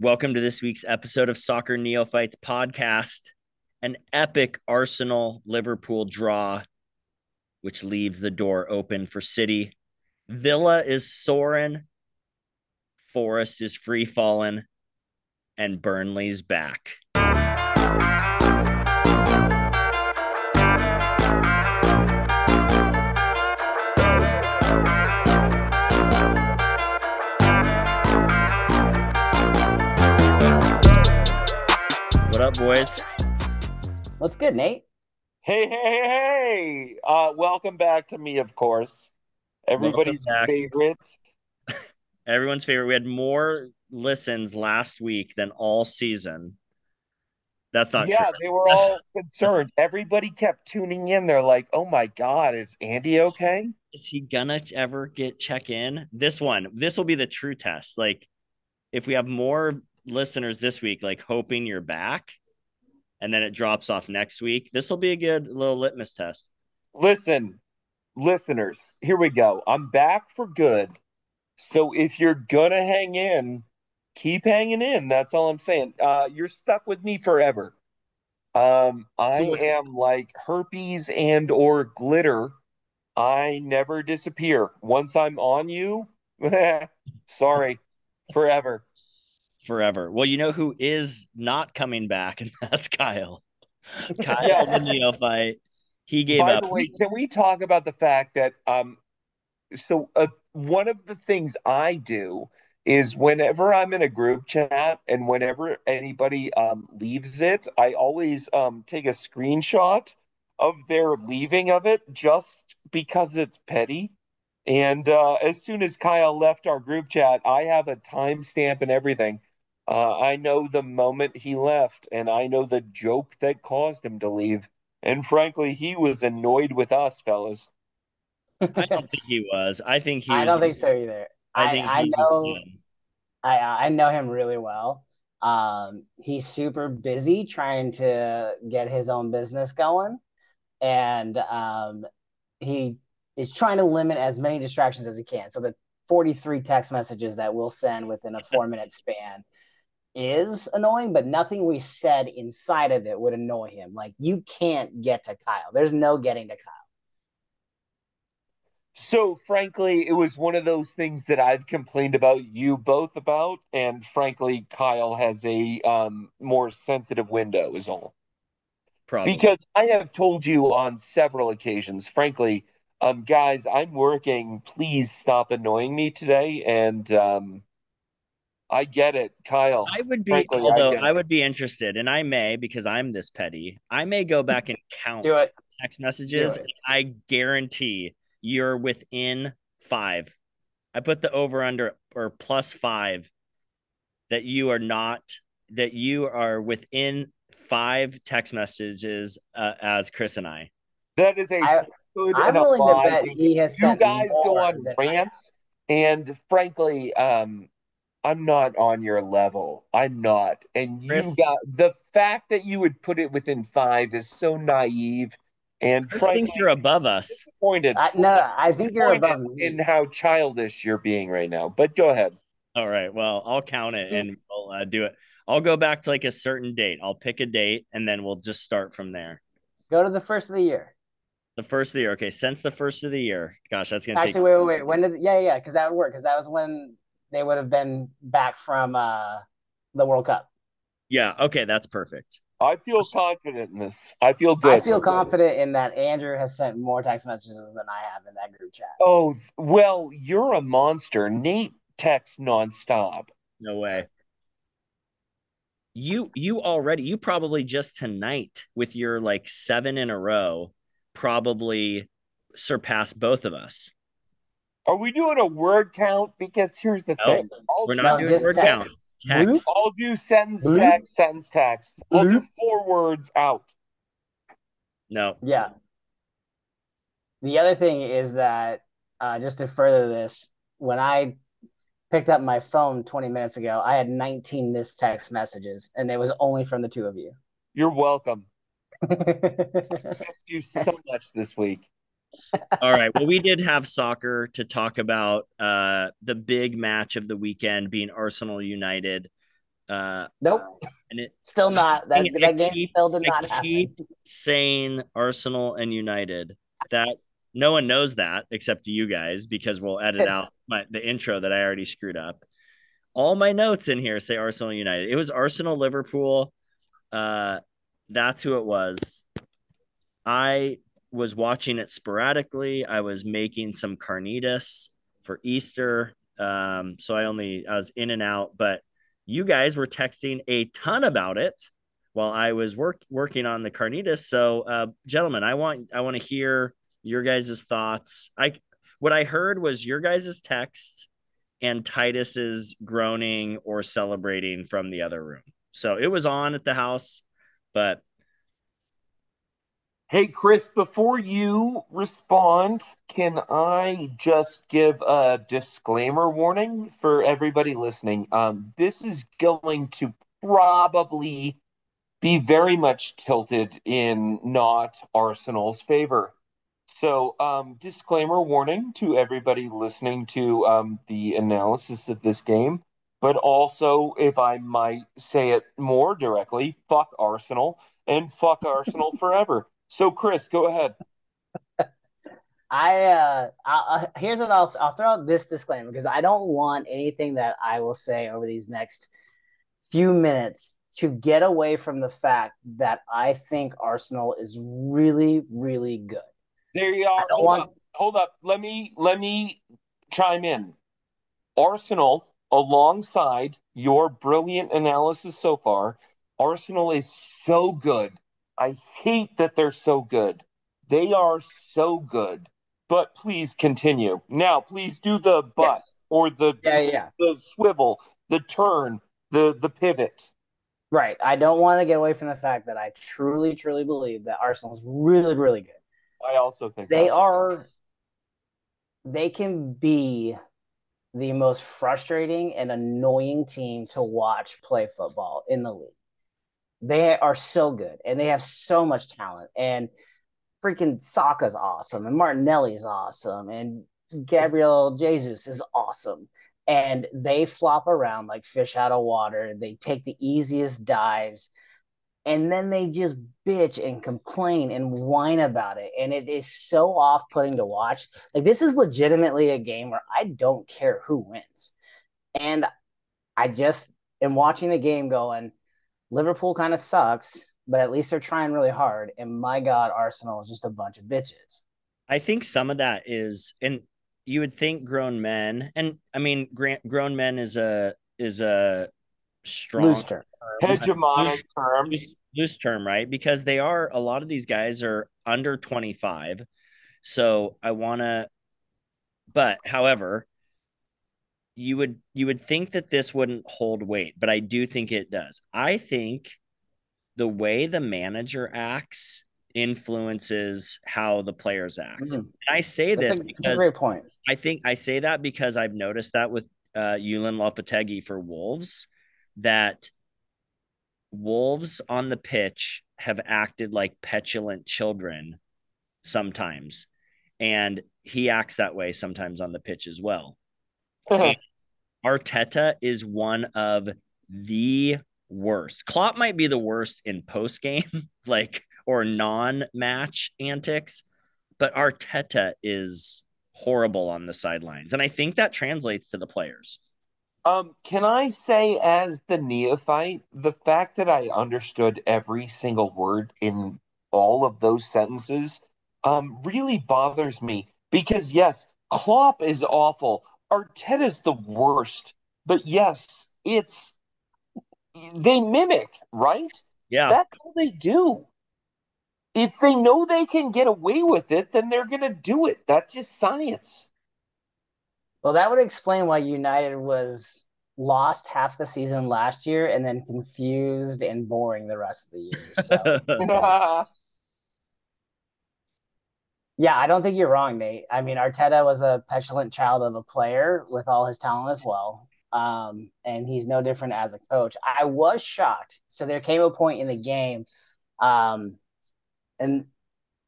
Welcome to this week's episode of Soccer Neophytes podcast. An epic Arsenal Liverpool draw, which leaves the door open for City. Villa is soaring, Forest is free falling, and Burnley's back. What up, boys? What's good, Nate? Hey, hey, hey, hey! Uh, welcome back to me, of course. Everybody's favorite. Everyone's favorite. We had more listens last week than all season. That's not yeah, true. they were That's- all concerned. Everybody kept tuning in. They're like, "Oh my God, is Andy okay?" Is he gonna ever get check in? This one, this will be the true test. Like, if we have more listeners this week, like hoping you're back, and then it drops off next week, this will be a good little litmus test. Listen, listeners, here we go. I'm back for good. So if you're gonna hang in, keep hanging in. That's all I'm saying. Uh, you're stuck with me forever. Um, I am like herpes and or glitter. I never disappear. Once I'm on you, sorry, forever. Forever. Well, you know who is not coming back, and that's Kyle. Kyle Yeah. the neophyte. He gave By up. the way, can we talk about the fact that um, so uh, one of the things I do is whenever I'm in a group chat and whenever anybody um leaves it, I always um take a screenshot of their leaving of it just because it's petty. And uh, as soon as Kyle left our group chat, I have a timestamp and everything. Uh, I know the moment he left, and I know the joke that caused him to leave. And frankly, he was annoyed with us, fellas. I don't think he was. I think he. I was don't think just- so either. I I, think I, he was know. I I know him really well. Um, he's super busy trying to get his own business going, and um, he is trying to limit as many distractions as he can. So the 43 text messages that we'll send within a four minute span is annoying, but nothing we said inside of it would annoy him. Like you can't get to Kyle. There's no getting to Kyle. So, frankly, it was one of those things that I've complained about you both about, and frankly, Kyle has a um, more sensitive window, is all. Probably. Because I have told you on several occasions, frankly, um, guys, I'm working. Please stop annoying me today. And um, I get it, Kyle. I would be, Frankly, although get I, would be interested, and I may because I'm this petty. I may go back and count text messages. Do it. and I guarantee you're within five. I put the over under or plus five that you are not that you are within five text messages uh, as Chris and I. That is a I- good I'm a willing to bet he has you guys go on than I rants, and frankly, um, I'm not on your level. I'm not. And you Chris- got the fact that you would put it within five is so naive and Chris frankly thinks you're above us. disappointed. I, no, I think you're above me. in how childish you're being right now. But go ahead. All right. Well, I'll count it and we'll uh, do it. I'll go back to like a certain date. I'll pick a date and then we'll just start from there. Go to the first of the year. The first of the year. Okay. Since the first of the year. Gosh, that's going to take. Actually, wait, wait, wait. When did? Yeah, yeah, because that would work. Because that was when they would have been back from uh the World Cup. Yeah. Okay. That's perfect. I feel confident in this. I feel good. I feel confident in that Andrew has sent more text messages than I have in that group chat. Oh, well, you're a monster. Nate texts nonstop. No way. You you already you probably just tonight with your like seven in a row probably surpassed both of us. Are we doing a word count? Because here's the No, thing. I'll We're do- not doing just word text. count. Text. I'll do sentence Bloop. text, sentence text. I'll do four words out. No. Yeah. The other thing is that uh, just to further this, when I picked up my phone 20 minutes ago, I had 19 missed text messages, and it was only from the two of you. You're welcome. Missed you so much this week. All right. Well, we did have soccer to talk about uh the big match of the weekend being Arsenal United. Uh, Nope. and it Still not. That, I that game keep- still did I not happen. keep saying Arsenal and United. That no one knows that except you guys because we'll edit out my the intro that I already screwed up. All my notes in here say Arsenal United. It was Arsenal Liverpool. Uh, that's who it was. I was watching it sporadically. I was making some carnitas for Easter. Um, so I only I was in and out, but you guys were texting a ton about it while I was work working on the carnitas. So, uh, gentlemen, I want I want to hear your guys' thoughts. I what I heard was your guys' text and Titus's groaning or celebrating from the other room. So it was on at the house, but Hey, Chris, before you respond, can I just give a disclaimer warning for everybody listening? Um, this is going to probably be very much tilted in not Arsenal's favor. So, um, disclaimer warning to everybody listening to um, the analysis of this game. But also, if I might say it more directly, fuck Arsenal and fuck Arsenal forever. So, Chris, go ahead. I uh, I, I, here's what I'll I'll throw out this disclaimer because I don't want anything that I will say over these next few minutes to get away from the fact that I think Arsenal is really really good. There you are. Hold want- up. Hold up. Let me let me chime in. Arsenal, alongside your brilliant analysis so far, Arsenal is so good. I hate that they're so good. They are so good. But please continue. Now, please do the but Yes. or the Yeah, yeah. the swivel, the turn, the the pivot. Right. I don't want to get away from the fact that I truly truly believe that Arsenal's really really good. I also think they are they can be the most frustrating and annoying team to watch play football in the league. They are so good and they have so much talent and freaking Saka's awesome and Martinelli's awesome and Gabriel Jesus is awesome and they flop around like fish out of water. They take the easiest dives and then they just bitch and complain and whine about it and it is so off-putting to watch like this is legitimately a game where i don't care who wins and i just am watching the game going liverpool kind of sucks but at least they're trying really hard and my god arsenal is just a bunch of bitches I think some of that is, and you would think grown men, and I mean, grant, grown men is a is a strong loose term hegemonic Loose- term. loose, loose term, right? Because they are a lot of these guys are under 25. So I want to but however, you would you would think that this wouldn't hold weight, but I do think it does. I think the way the manager acts influences how the players act. Mhm. And I say this a because great point I think I say that because I've noticed that with uh Julen Lopetegui for Wolves that Wolves on the pitch have acted like petulant children sometimes. And he acts that way sometimes on the pitch as well. Arteta is one of the worst. Klopp might be the worst in post game, like or non match antics, but Arteta is horrible on the sidelines. And I think that translates to the players. Um, can I say, as the neophyte, the fact that I understood every single word in all of those sentences um, really bothers me because, yes, Klopp is awful. Arteta's the worst. But yes, it's they mimic, right? Yeah. That's all they do. If they know they can get away with it, then they're going to do it. That's just science. well that would explain why united was lost half the season last year and then confused and boring the rest of the year so Yeah, I don't think you're wrong, Nate. I mean, Arteta was a petulant child of a player with all his talent as well. Um, and he's no different as a coach. I was shocked. So there came a point in the game, um, and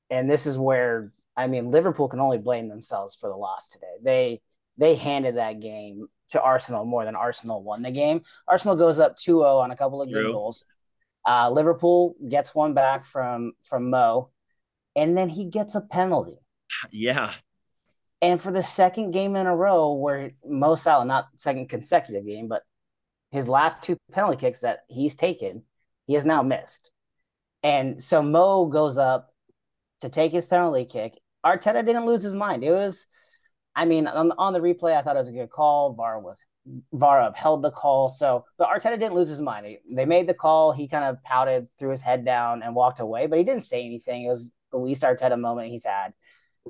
and this is where I mean Liverpool can only blame themselves for the loss today. They they handed that game to Arsenal more than Arsenal won the game. Arsenal goes up 2-0 on a couple of good goals. Uh, Liverpool gets one back from from Mo, and then he gets a penalty. Yeah. And for the second game in a row, where Mo Salah, not second consecutive game, but his last two penalty kicks that he's taken, he has now missed. And so Mo goes up to take his penalty kick. Arteta didn't lose his mind. It was, I mean, on, on the replay, I thought it was a good call. VAR with VAR upheld the call. So, but Arteta didn't lose his mind. He, they made the call. He kind of pouted, threw his head down, and walked away. But he didn't say anything. It was the least Arteta moment he's had.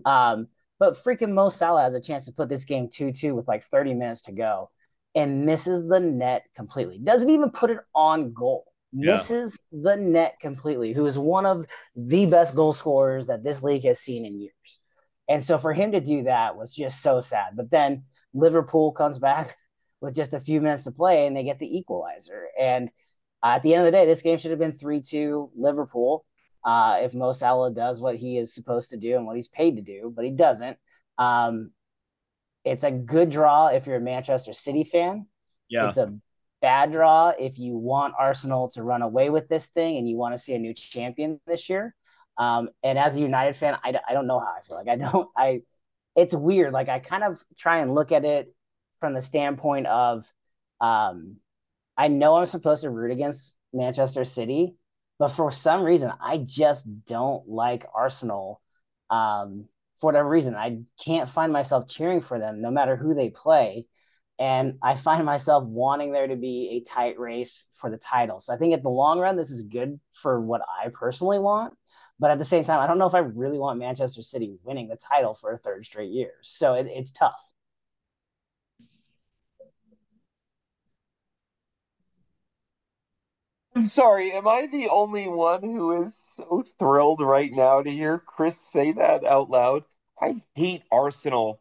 Um, but freaking Mo Salah has a chance to put this game 2 2 with like 30 minutes to go and misses the net completely. Doesn't even put it on goal. Yeah. Misses the net completely, who is one of the best goal scorers that this league has seen in years. And so for him to do that was just so sad. But then Liverpool comes back with just a few minutes to play and they get the equalizer. And uh, at the end of the day, this game should have been 3 2 Liverpool uh, if Mo Salah does what he is supposed to do and what he's paid to do, but he doesn't. Um, it's a good draw if you're a Manchester City fan. Yeah. It's a bad draw if you want Arsenal to run away with this thing and you want to see a new champion this year. Um, and as a United fan, I, I don't know how I feel. Like I don't, I, it's weird. Like I kind of try and look at it from the standpoint of, um, I know I'm supposed to root against Manchester City, but for some reason, I just don't like Arsenal. Um, for whatever reason, I can't find myself cheering for them, no matter who they play. And I find myself wanting there to be a tight race for the title. So I think at the long run, this is good for what I personally want. But at the same time, I don't know if I really want Manchester City winning the title for a third straight year. So it, it's tough. I'm sorry, am I the only one who is so thrilled right now to hear Chris say that out loud? I hate Arsenal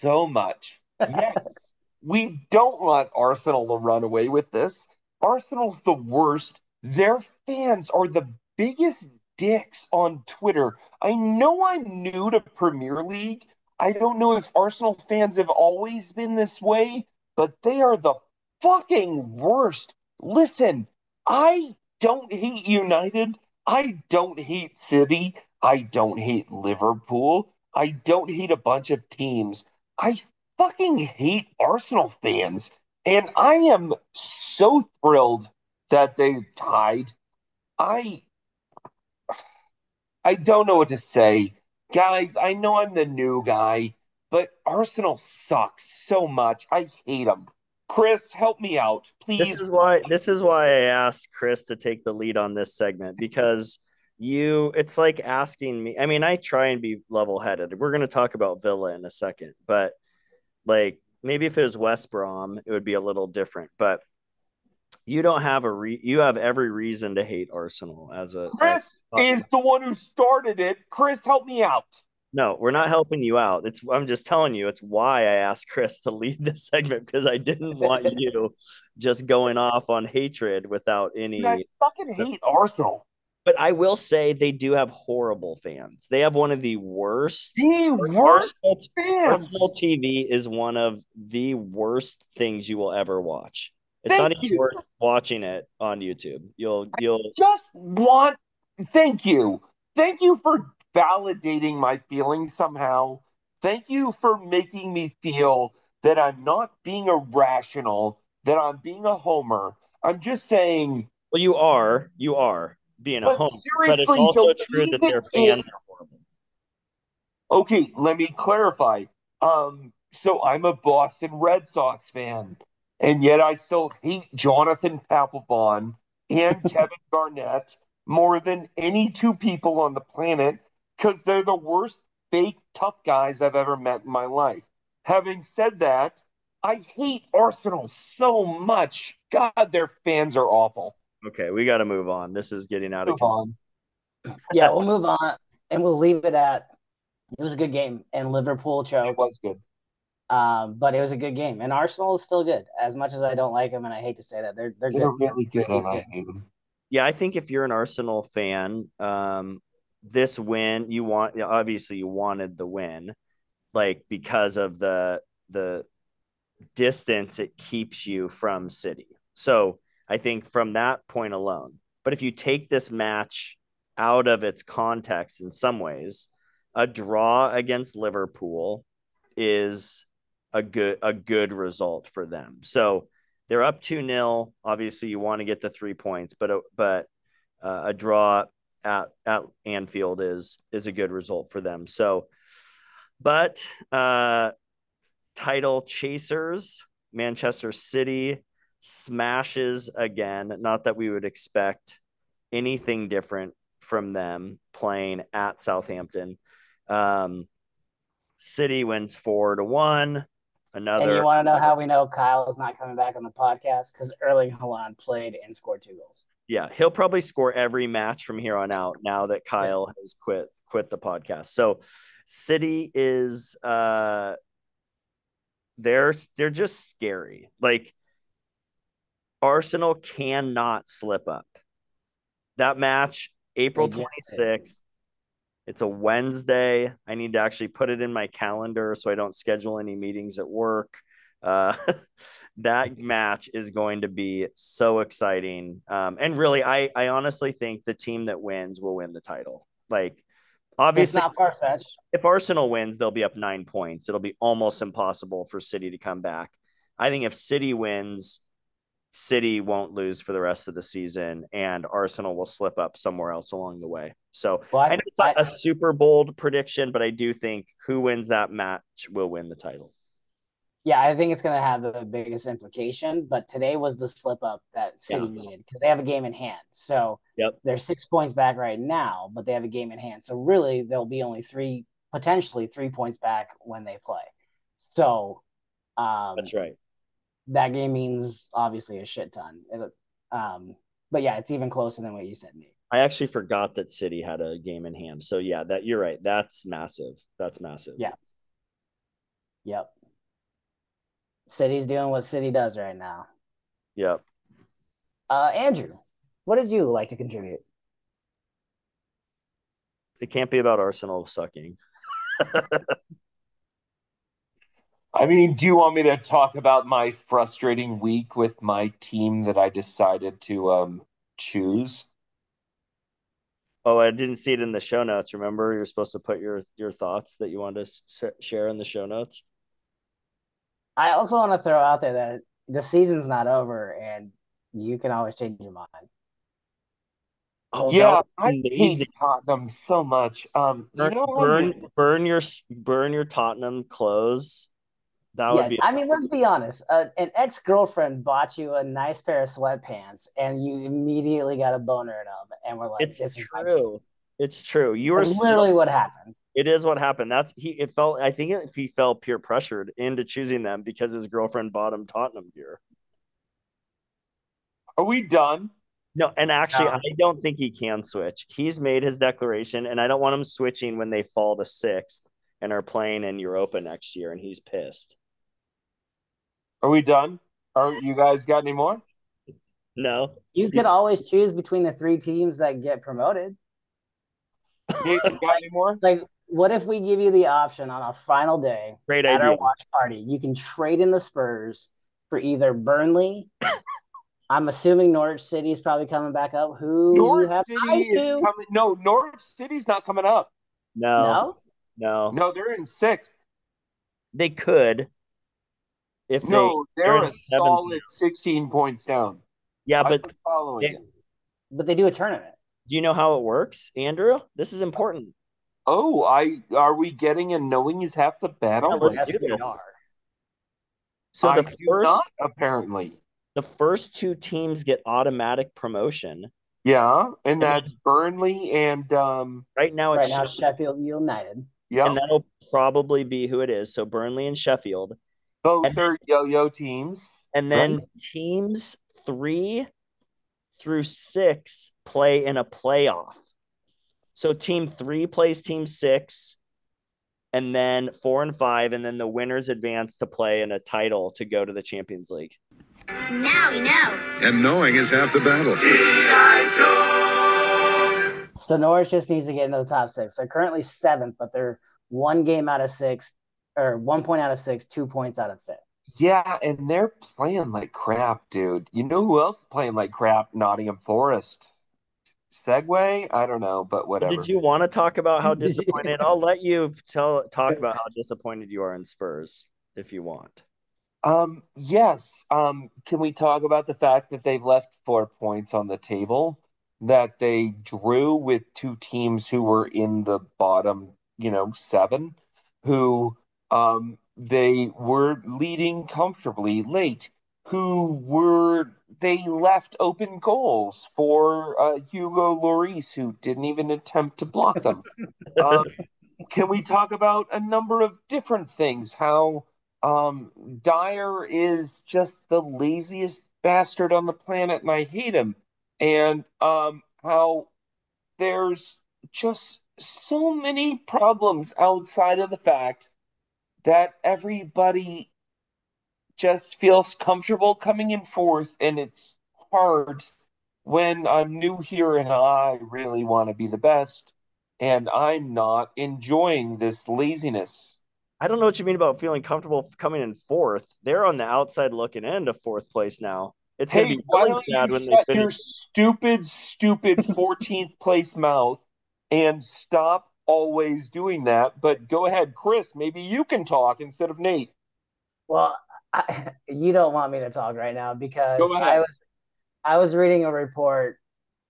so much. Yes, we don't want Arsenal to run away with this. Arsenal's the worst. Their fans are the biggest dicks on Twitter. I know I'm new to Premier League. I don't know if Arsenal fans have always been this way, but they are the fucking worst. Listen, I don't hate United. I don't hate City. I don't hate Liverpool. I don't hate a bunch of teams. I fucking hate Arsenal fans. And I am so thrilled that they tied. I I don't know what to say. Guys, I know I'm the new guy, but Arsenal sucks so much. I hate them. Chris, help me out, please. This is why this is why I asked Chris to take the lead on this segment because you it's like asking me. I mean, I try and be level-headed. We're going to talk about Villa in a second, but like maybe if it was West Brom, it would be a little different, but you don't have a re- you have every reason to hate Arsenal as a Chris as, is the one who started it. Chris, help me out. No, we're not helping you out. It's I'm just telling you it's why I asked Chris to lead this segment because I didn't want you just going off on hatred without any I fucking hate Arsenal. But I will say they do have horrible fans. They have one of the worst. The worst Arsenal, fans. Arsenal TV is one of the worst things you will ever watch. It's thank not even you. worth watching it on YouTube. You'll you'll I just want thank you. Thank you for validating my feelings somehow. Thank you for making me feel that I'm not being irrational, that I'm being a homer. I'm just saying. Well, you are. You are being a homer. But it's also true that their fans are horrible. Okay, let me clarify. Um, so I'm a Boston Red Sox fan, and yet I still hate Jonathan Papelbon and Kevin Garnett more than any two people on the planet because they're the worst fake tough guys I've ever met in my life. Having said that, I hate Arsenal so much. God, their fans are awful. Okay, we got to move on. This is getting out move of control. Yeah, we'll move on and we'll leave it at it was a good game and Liverpool choked. It was good. Um, but it was a good game, and Arsenal is still good. As much as I don't like them, and I hate to say that, they're they're, they're good. really good. They're good. Yeah, I think if you're an Arsenal fan, um, this win, you want obviously you wanted the win, like because of the the distance it keeps you from City. So I think from that point alone. But if you take this match out of its context in some ways, a draw against Liverpool is a good a good result for them. So they're up 2-0. Obviously you want to get the 3 points, but a, but uh, a draw at at Anfield is is a good result for them. So but uh title chasers Manchester City smashes again. Not that we would expect anything different from them playing at Southampton. Um, City wins four to one. Another. And you want to know how we know Kyle is not coming back on the podcast? Because Erling Haaland played and scored two goals. Yeah, he'll probably score every match from here on out. Now that Kyle has quit quit the podcast, so City is uh, they're they're just scary. Like Arsenal cannot slip up. That match, April 26th. It's a Wednesday. I need to actually put it in my calendar so I don't schedule any meetings at work. Uh, that match is going to be so exciting. Um, and really, I, I honestly think the team that wins will win the title. Like, obviously, it's not far fetched. If Arsenal wins, they'll be up nine points. It'll be almost impossible for City to come back. I think if City wins, City won't lose for the rest of the season, and Arsenal will slip up somewhere else along the way. So well, I, I know it's not I, a super bold prediction, but I do think who wins that match will win the title. Yeah, I think it's going to have the biggest implication. But today was the slip up that City yeah. needed because they have a game in hand. So yep. they're six points back right now, but they have a game in hand. So really, they'll be only three, potentially three points back when they play. So um, that's right that game means obviously a shit ton. It, um, but yeah, it's even closer than what you said, Nate. I actually forgot that City had a game in hand. So yeah, that you're right. That's massive. That's massive. Yeah. Yep. City's doing what City does right now. Yep. Uh, Andrew, what did you like to contribute? It can't be about Arsenal sucking. I mean, do you want me to talk about my frustrating week with my team that I decided to um, choose? Oh, I didn't see it in the show notes. Remember, you're supposed to put your your thoughts that you want to share in the show notes. I also want to throw out there that the season's not over, and you can always change your mind. Oh yeah, I hate Tottenham so much. Um, burn, you know burn, burn your burn your Tottenham clothes that yeah, would be. I mean, let's be honest. Uh, an ex girlfriend bought you a nice pair of sweatpants, and you immediately got a boner in them, and we're like, "It's this true. It's true. You were literally what happened. It is what happened. That's he. It felt. I think if he felt peer pressured into choosing them because his girlfriend bought him Tottenham gear. Are we done? No, and actually, no. I don't think he can switch. He's made his declaration, and I don't want him switching when they fall to sixth and are playing in Europa next year, and he's pissed. Are we done? Are you guys got any more? No. You could always choose between the three teams that get promoted. You got any more? Like, what if we give you the option on a final day Great at idea. our watch party? You can trade in the Spurs for either Burnley. I'm assuming Norwich City is probably coming back up. Who Norwich have City ties to? Coming, no, Norwich City's not coming up. No. No. No, no they're in sixth. They could. If no, they, they're, a solid 16 points down. Yeah, but following they, but they do a tournament. Do you know how it works, Andrew? This is important. Oh, I are we getting and knowing is half the battle? Yeah, let's do this. So the I first not, apparently the first two teams get automatic promotion. Yeah, and, that's Burnley and um right now it's right now Sheffield United. Yeah, and that'll probably be who it is. So Burnley and Sheffield. Both and are yo-yo teams. And then right? teams three through six play in a playoff. So team three plays team six, and then four and five, and then the winners advance to play in a title to go to the Champions League. Now we know. And knowing is half the battle. So Norwich just needs to get into the top six. They're currently seventh, but they're one game out of six or one point out of six, two points out of fifth. Yeah, and they're playing like crap, dude. You know who else is playing like crap? Nottingham Forest. Segue? I don't know, but whatever. Did you want to talk about how disappointed? I'll let you tell talk about how disappointed you are in Spurs if you want. Um, yes. Um, can we talk about the fact that they've left four points on the table? That they drew with two teams who were in the bottom, you know, seven, who um they were leading comfortably late, who were they left open goals for uh, Hugo Lloris, who didn't even attempt to block them. um, can we talk about a number of different things? How um, Dier is just the laziest bastard on the planet, and I hate him. And um, how there's just so many problems outside of the fact that everybody just feels comfortable coming in fourth, and it's hard when I'm new here and I really want to be the best, and I'm not enjoying this laziness. I don't know what you mean about feeling comfortable coming in fourth. They're on the outside looking in to fourth place now. It's hey, gonna be really sad you when they shut your stupid, stupid 14th place mouth and stop always doing that? But go ahead, Chris. Maybe you can talk instead of Nate. Well, I, you don't want me to talk right now because I was I was reading a report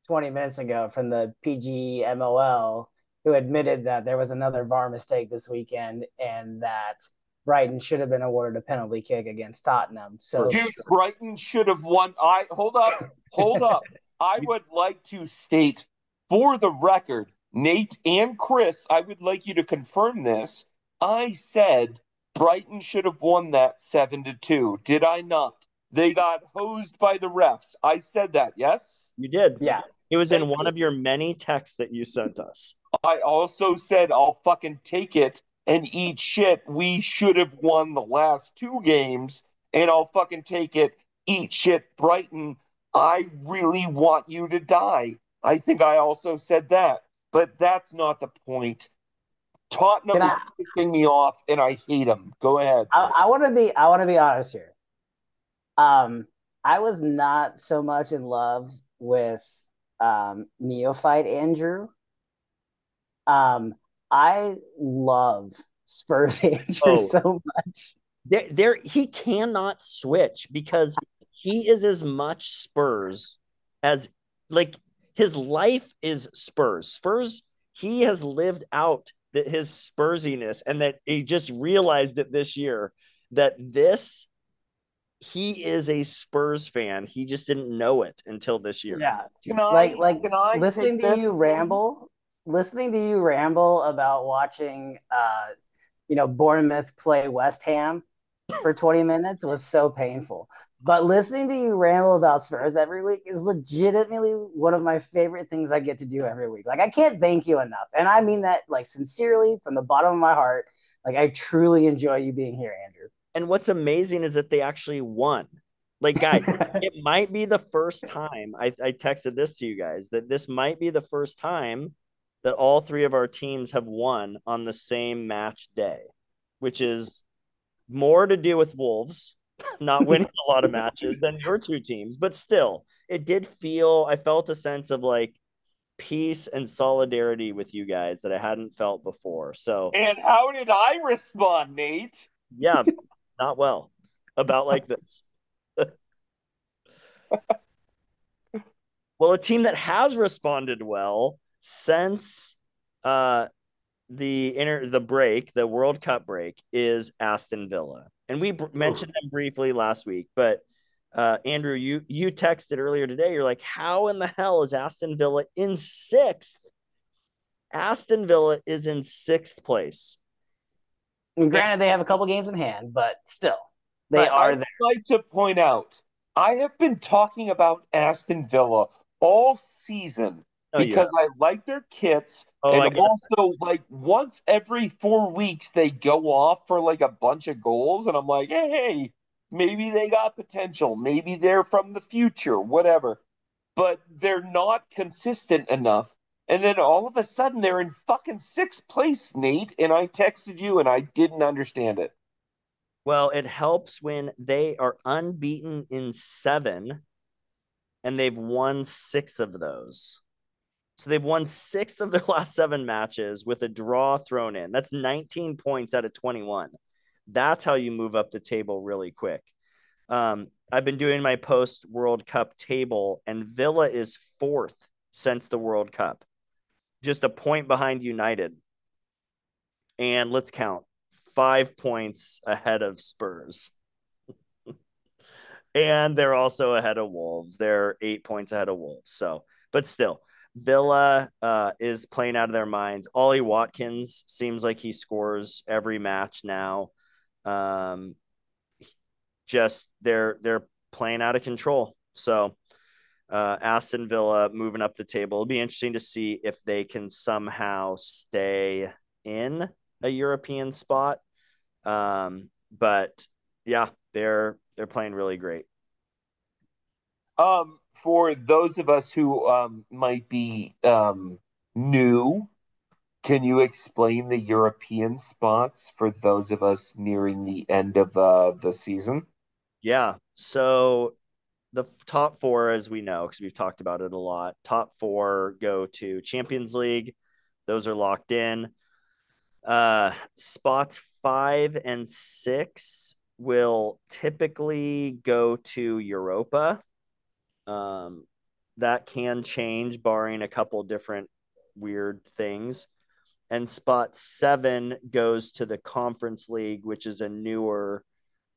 20 minutes ago from the PGMOL who admitted that there was another VAR mistake this weekend and that Brighton should have been awarded a penalty kick against Tottenham. So Dude, Brighton should have won. I hold up, hold up. I would like to state for the record, Nate and Chris, I would like you to confirm this. I said Brighton should have won that seven to two. Did I not? They got hosed by the refs. I said that, yes? You did. yeah, It was in one of your many texts that you sent us. I also said I'll fucking take it and eat shit. We should have won the last two games, and I'll fucking take it, eat shit, Brighton. I really want you to die. I think I also said that, but that's not the point. Tottenham Can I- is pissing me off, and I hate them. Go ahead. I, I want to be I want to be honest here. Um, I was not so much in love with um, neophyte Andrew. Um, I love Spurs Andrew Oh. so much. There, there, he cannot switch because he is as much Spurs as like his life is Spurs. Spurs, he has lived out that his Spursiness, and that he just realized it this year that this he is a Spurs fan. He just didn't know it until this year. Yeah, Can I, like like can I listening to you this? ramble, listening to you ramble about watching, uh, you know, Bournemouth play West Ham for 20 minutes was so painful. But listening to you ramble about Spurs every week is legitimately one of my favorite things I get to do every week. Like I can't thank you enough, and I mean that like sincerely from the bottom of my heart. Like I truly enjoy you being here, Andrew. And what's amazing is that they actually won. Like, guys, it might be the first time I, I texted this to you guys that this might be the first time that all three of our teams have won on the same match day, which is more to do with Wolves not winning a lot of matches than your two teams. But still, it did feel, I felt a sense of like peace and solidarity with you guys that I hadn't felt before. So, And how did I respond, Nate? yeah, not well about like this. well, a team that has responded well since uh the inter the break, the World Cup break is Aston Villa. And we br- mentioned them briefly last week, but uh Andrew, you you texted earlier today. You're like, "How in the hell is Aston Villa in 6th?" Aston Villa is in 6th place. And granted, they have a couple games in hand, but still, they I- are I'd there. like to point out, I have been talking about Aston Villa all season Oh, because I like their kits. Oh, and also, like, once every four weeks, they go off for like a bunch of goals. And I'm like, hey, maybe they got potential. Maybe they're from the future, whatever. But they're not consistent enough. And then all of a sudden they're in fucking sixth place, Nate. And I texted you and I didn't understand it. Well, it helps when they are unbeaten in seven and they've won six of those. So they've won six of their last seven matches with a draw thrown in. That's 19 points out of 21. That's how you move up the table really quick. Um, I've been doing my post World Cup table, and Villa is fourth since the World Cup, just a point behind United. And let's count five points ahead of Spurs. and they're also ahead of Wolves. They're eight points ahead of Wolves. So, but still, Villa uh, is playing out of their minds. Ollie Watkins seems like he scores every match now. Um, just they're they're playing out of control. So uh, Aston Villa moving up the table. It'll be interesting to see if they can somehow stay in a European spot. Um, but yeah, they're they're playing really great. Um, for those of us who um, might be um, new, can you explain the European spots for those of us nearing the end of uh, the season? Yeah. So the top four, as we know, because we've talked about it a lot, top four go to Champions League. Those are locked in. Uh, spots five and six will typically go to Europa. Um, that can change, barring a couple different weird things. And spot seven goes to the Conference League, which is a newer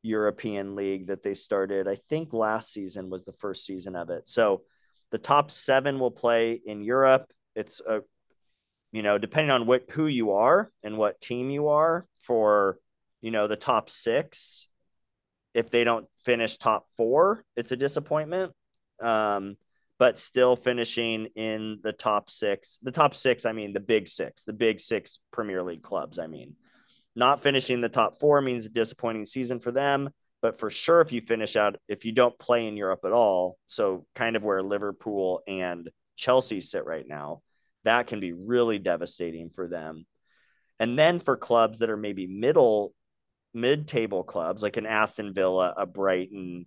European league that they started. I think last season was the first season of it. So the top seven will play in Europe. It's a, you know, depending on what who you are and what team you are for, you know, the top six. If they don't finish top four, it's a disappointment. Um, but still finishing in the top six. The top six, I mean, the big six, the big six Premier League clubs. I mean, not finishing the top four means a disappointing season for them. But for sure, if you finish out, if you don't play in Europe at all, so kind of where Liverpool and Chelsea sit right now, that can be really devastating for them. And then for clubs that are maybe middle, mid table clubs like an Aston Villa, a Brighton,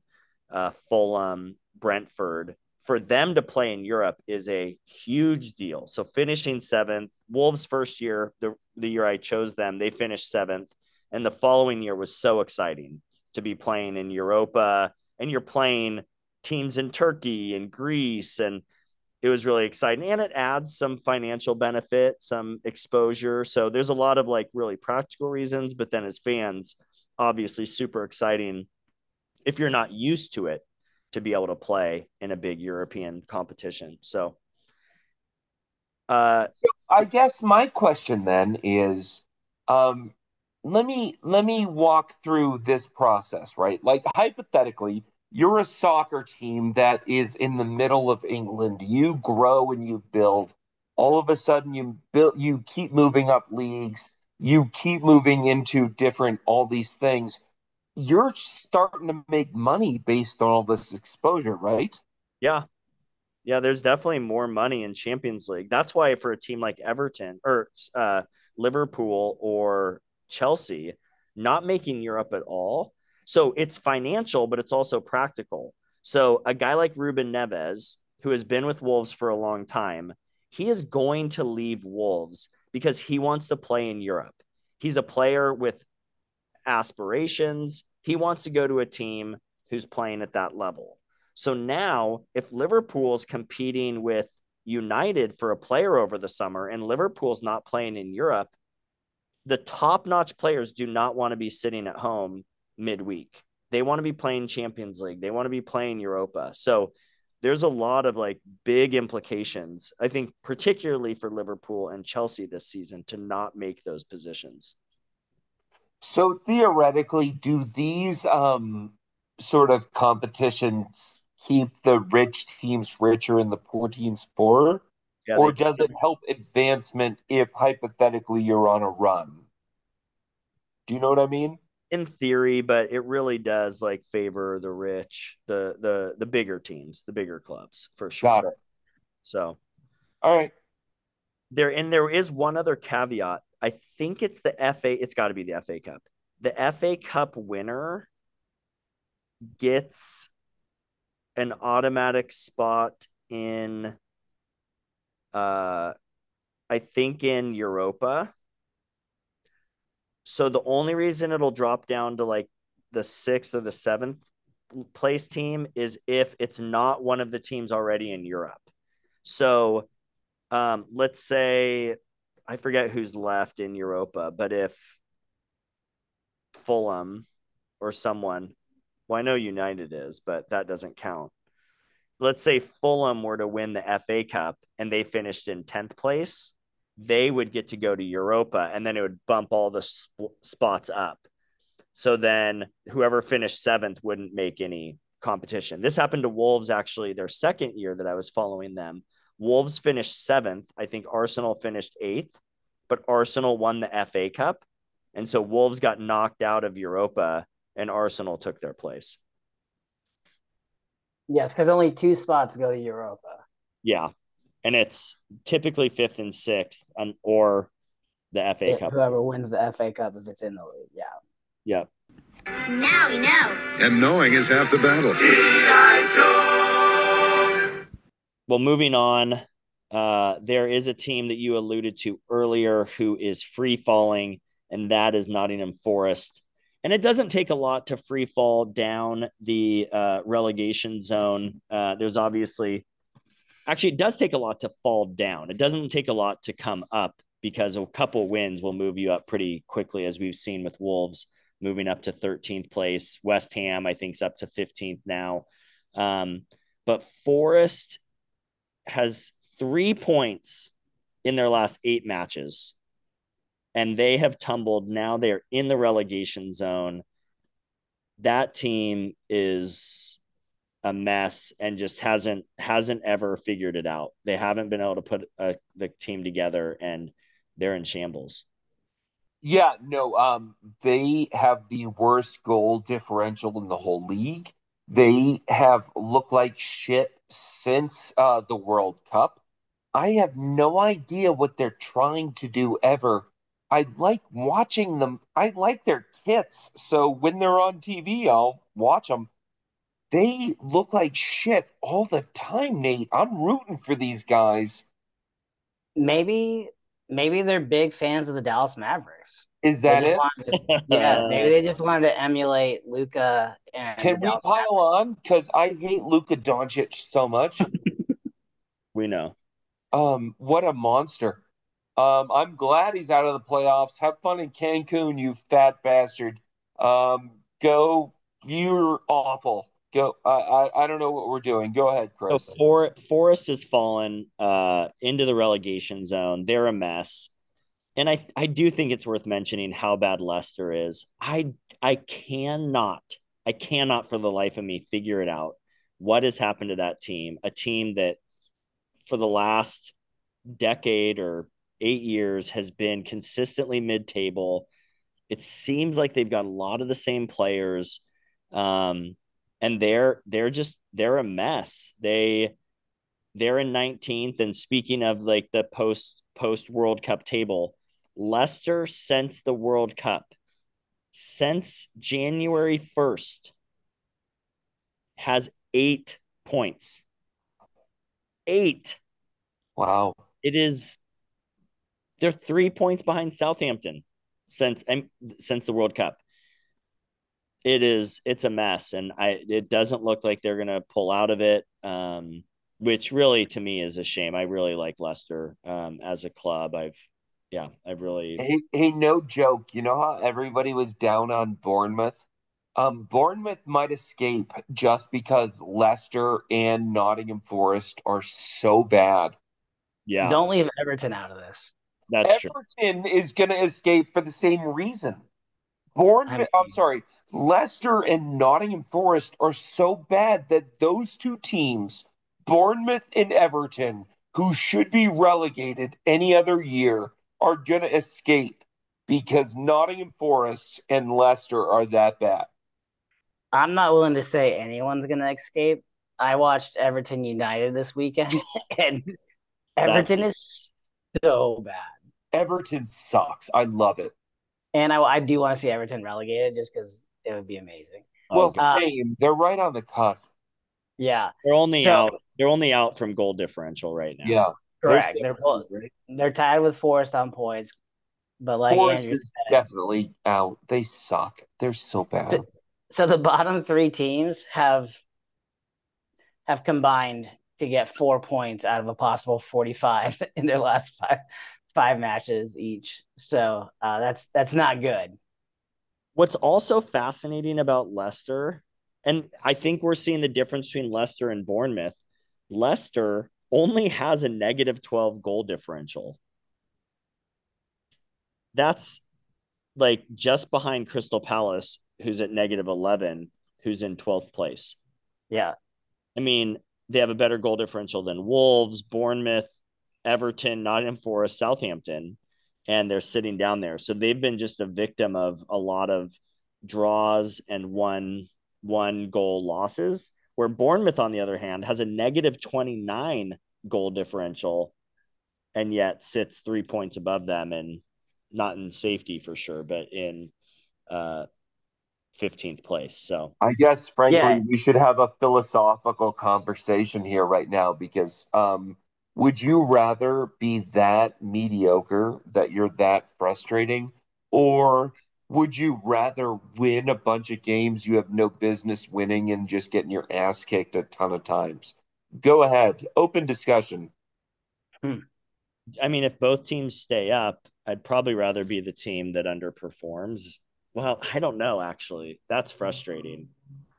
uh, Fulham, Brentford, for them to play in Europe is a huge deal. So finishing seventh, Wolves' first year, the, the year I chose them, they finished seventh. And the following year was so exciting to be playing in Europa. And you're playing teams in Turkey and Greece. And it was really exciting. And it adds some financial benefit, some exposure. So there's a lot of like really practical reasons. But then as fans, obviously super exciting if you're not used to it to be able to play in a big European competition. So, uh, I guess my question then is, um, let me let me walk through this process, right? Like hypothetically, you're a soccer team that is in the middle of England. You grow and you build. All of a sudden, you build. You keep moving up leagues. You keep moving into different all these things you're starting to make money based on all this exposure, right? Yeah. Yeah, there's definitely more money in Champions League. That's why for a team like Everton or uh, Liverpool or Chelsea, not making Europe at all. So it's financial, but it's also practical. So a guy like Ruben Neves, who has been with Wolves for a long time, he is going to leave Wolves because he wants to play in Europe. He's a player with aspirations. He wants to go to a team who's playing at that level. So now, if Liverpool's competing with United for a player over the summer and Liverpool's not playing in Europe, the top notch players do not want to be sitting at home midweek. They want to be playing Champions League, they want to be playing Europa. So there's a lot of like big implications, I think, particularly for Liverpool and Chelsea this season to not make those positions. So theoretically, do these um, sort of competitions keep the rich teams richer and the poor teams poorer? Yeah, or does it help advancement if hypothetically you're on a run? Do you know what I mean? In theory, but it really does like favor the rich, the the the bigger teams, the bigger clubs for sure. Got it. So, all right. there and there is one other caveat. I think it's the FA. It's got to be the FA Cup. The FA Cup winner gets an automatic spot in uh I think in Europa. So the only reason it'll drop down to like the sixth or the seventh place team is if it's not one of the teams already in Europe. So um, let's say I forget who's left in Europa, but if Fulham or someone, well, I know United is, but that doesn't count. Let's say Fulham were to win the FA Cup and they finished in 10th place, they would get to go to Europa and then it would bump all the sp- spots up. So then whoever finished seventh wouldn't make any competition. This happened to Wolves actually their second year that I was following them. Wolves finished seventh. I think Arsenal finished eighth, but Arsenal won the FA Cup. And so Wolves got knocked out of Europa and Arsenal took their place. Yes, because only two spots go to Europa. Yeah. And it's typically fifth and sixth and or the FA If Cup. Whoever wins the FA Cup, if it's in the league, yeah. Yep. Now we know. And knowing is half the battle. Well, moving on, uh, there is a team that you alluded to earlier who is free falling, and that is Nottingham Forest. And it doesn't take a lot to free fall down the uh, relegation zone. Uh, there's obviously, actually, it does take a lot to fall down. It doesn't take a lot to come up because a couple wins will move you up pretty quickly, as we've seen with Wolves moving up to 13th place. West Ham, I think, is up to 15th now. Um, but Forest has three points in their last eight matches, and they have tumbled. Now they're in the relegation zone. That team is a mess and just hasn't hasn't ever figured it out. They haven't been able to put uh, the team together, and they're in shambles. Yeah, no, um, they have the worst goal differential in the whole league. They have looked like shit since uh, the World Cup. I have no idea what they're trying to do ever. I like watching them. I like their kits. So when they're on TV, I'll watch them. They look like shit all the time, Nate. I'm rooting for these guys. Maybe maybe they're big fans of the Dallas Mavericks. Is that just it? wanted to- yeah, maybe they just wanted to emulate Luka and Can we Dallas pile on? Because I hate Luka Doncic so much. We know. Um, what a monster. Um, I'm glad he's out of the playoffs. Have fun in Cancun, you fat bastard. Um, go. You're awful. Go. I, I I don't know what we're doing. Go ahead, So Chris. For, Forest has fallen uh, into the relegation zone. They're a mess. And I, I do think it's worth mentioning how bad Leicester is. I I cannot, I cannot for the life of me figure it out. What has happened to that team? A team that for the last decade or eight years has been consistently mid-table. It seems like they've got a lot of the same players. Um, and they're they're just they're a mess. They they're in 19th. And speaking of like the post post World Cup table, Leicester since the World Cup, since January 1st, has eight points. Eight. Wow. It is they're three points behind Southampton since since the World Cup. It is it's a mess, and I it doesn't look like they're gonna pull out of it. Um, which really to me is a shame. I really like Leicester um, as a club. I've yeah, I've really Hey, hey, no joke. You know how everybody was down on Bournemouth? Um, Bournemouth might escape just because Leicester and Nottingham Forest are so bad. yeah, Don't leave Everton out of this. that's true. Everton is going to escape for the same reason. Bournemouth, I I'm sorry, Leicester and Nottingham Forest are so bad that those two teams, Bournemouth and Everton, who should be relegated any other year, are going to escape because Nottingham Forest and Leicester are that bad. I'm not willing to say anyone's gonna escape. I watched Everton United this weekend, and Everton is so bad. Everton sucks. I love it. And I, I do want to see Everton relegated just because it would be amazing. Well, Uh, same. They're right on the cusp. Yeah, They're only So- out. They're only out from goal differential right now. Yeah. Correct. They're They're both, right. they're tied with Forest on points, but like Forest Andrew is said, definitely out. They suck. They're so bad. So- so the bottom three teams have have combined to get four points out of a possible 45 in their last five five matches each so uh, that's that's not good What's also fascinating about Leicester, and I think we're seeing the difference between Leicester and Bournemouth. Leicester only has a negative 12 goal differential. That's like just behind Crystal Palace, who's at negative 11, who's in 12th place. yeah I mean, they have a better goal differential than Wolves, Bournemouth, Everton, Nottingham Forest, Southampton, and they're sitting down there. So they've been just a victim of a lot of draws and one one goal losses. Where Bournemouth, on the other hand, has a negative 29 goal differential and yet sits three points above them and not in safety for sure, but in uh 15th place. So I guess, frankly, Yeah. we should have a philosophical conversation here right now because um, would you rather be that mediocre that you're that frustrating, or would you rather win a bunch of games you have no business winning and just getting your ass kicked a ton of times? Go ahead, open discussion. Hmm. I mean, if both teams stay up, I'd probably rather be the team that underperforms. Well, I don't know, actually. That's frustrating.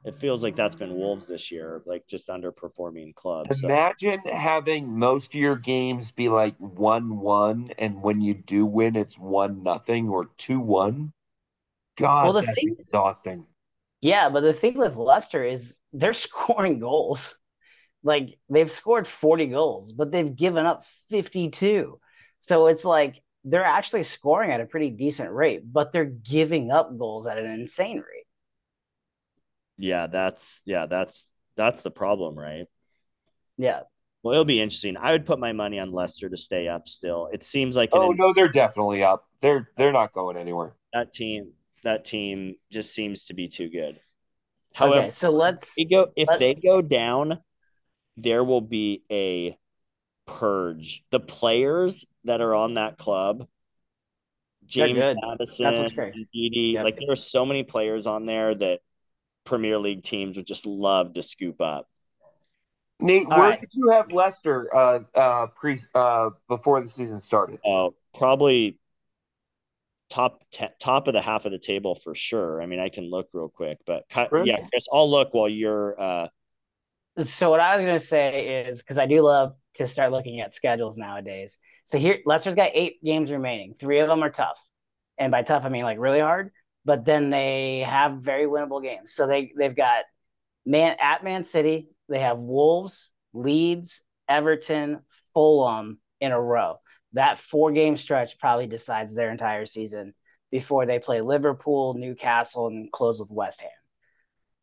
It feels like that's been Wolves this year, like just underperforming clubs. So, Imagine having most of your games be like one one, and when you do win, it's one nothing or two one. God, Well, the that's thing- exhausting. yeah but the thing with leicester is they're scoring goals like they've scored 40 goals but they've given up 52 so it's like they're actually scoring at a pretty decent rate but they're giving up goals at an insane rate yeah, that's yeah, that's that's the problem, right? yeah Well, it'll be interesting. I would put my money on Leicester to stay up still. It seems like an, Oh no, they're definitely up. They're they're not going anywhere. that team that team just seems to be too good. However, okay so let's they go if Let- they go down, there will be a purge. The players that are on that club, James good. Madison, That's what's great. Edie, Yep. like there are so many players on there that Premier League teams would just love to scoop up. Nate, All where right. did you have Leicester uh uh pre uh before the season started? Uh, probably top te- top of the half of the table for sure. I mean, I can look real quick, but cut, Chris? yeah, Chris, I'll look while you're. So what I was to say is because I do love to start looking at schedules nowadays. So here, Leicester's got eight games remaining. Three of them are tough, and by tough I mean like really hard. But then they have very winnable games. So they they've got man at Man City. They have Wolves, Leeds, Everton, Fulham in a row. That four game stretch probably decides their entire season before they play Liverpool, Newcastle, and close with West Ham.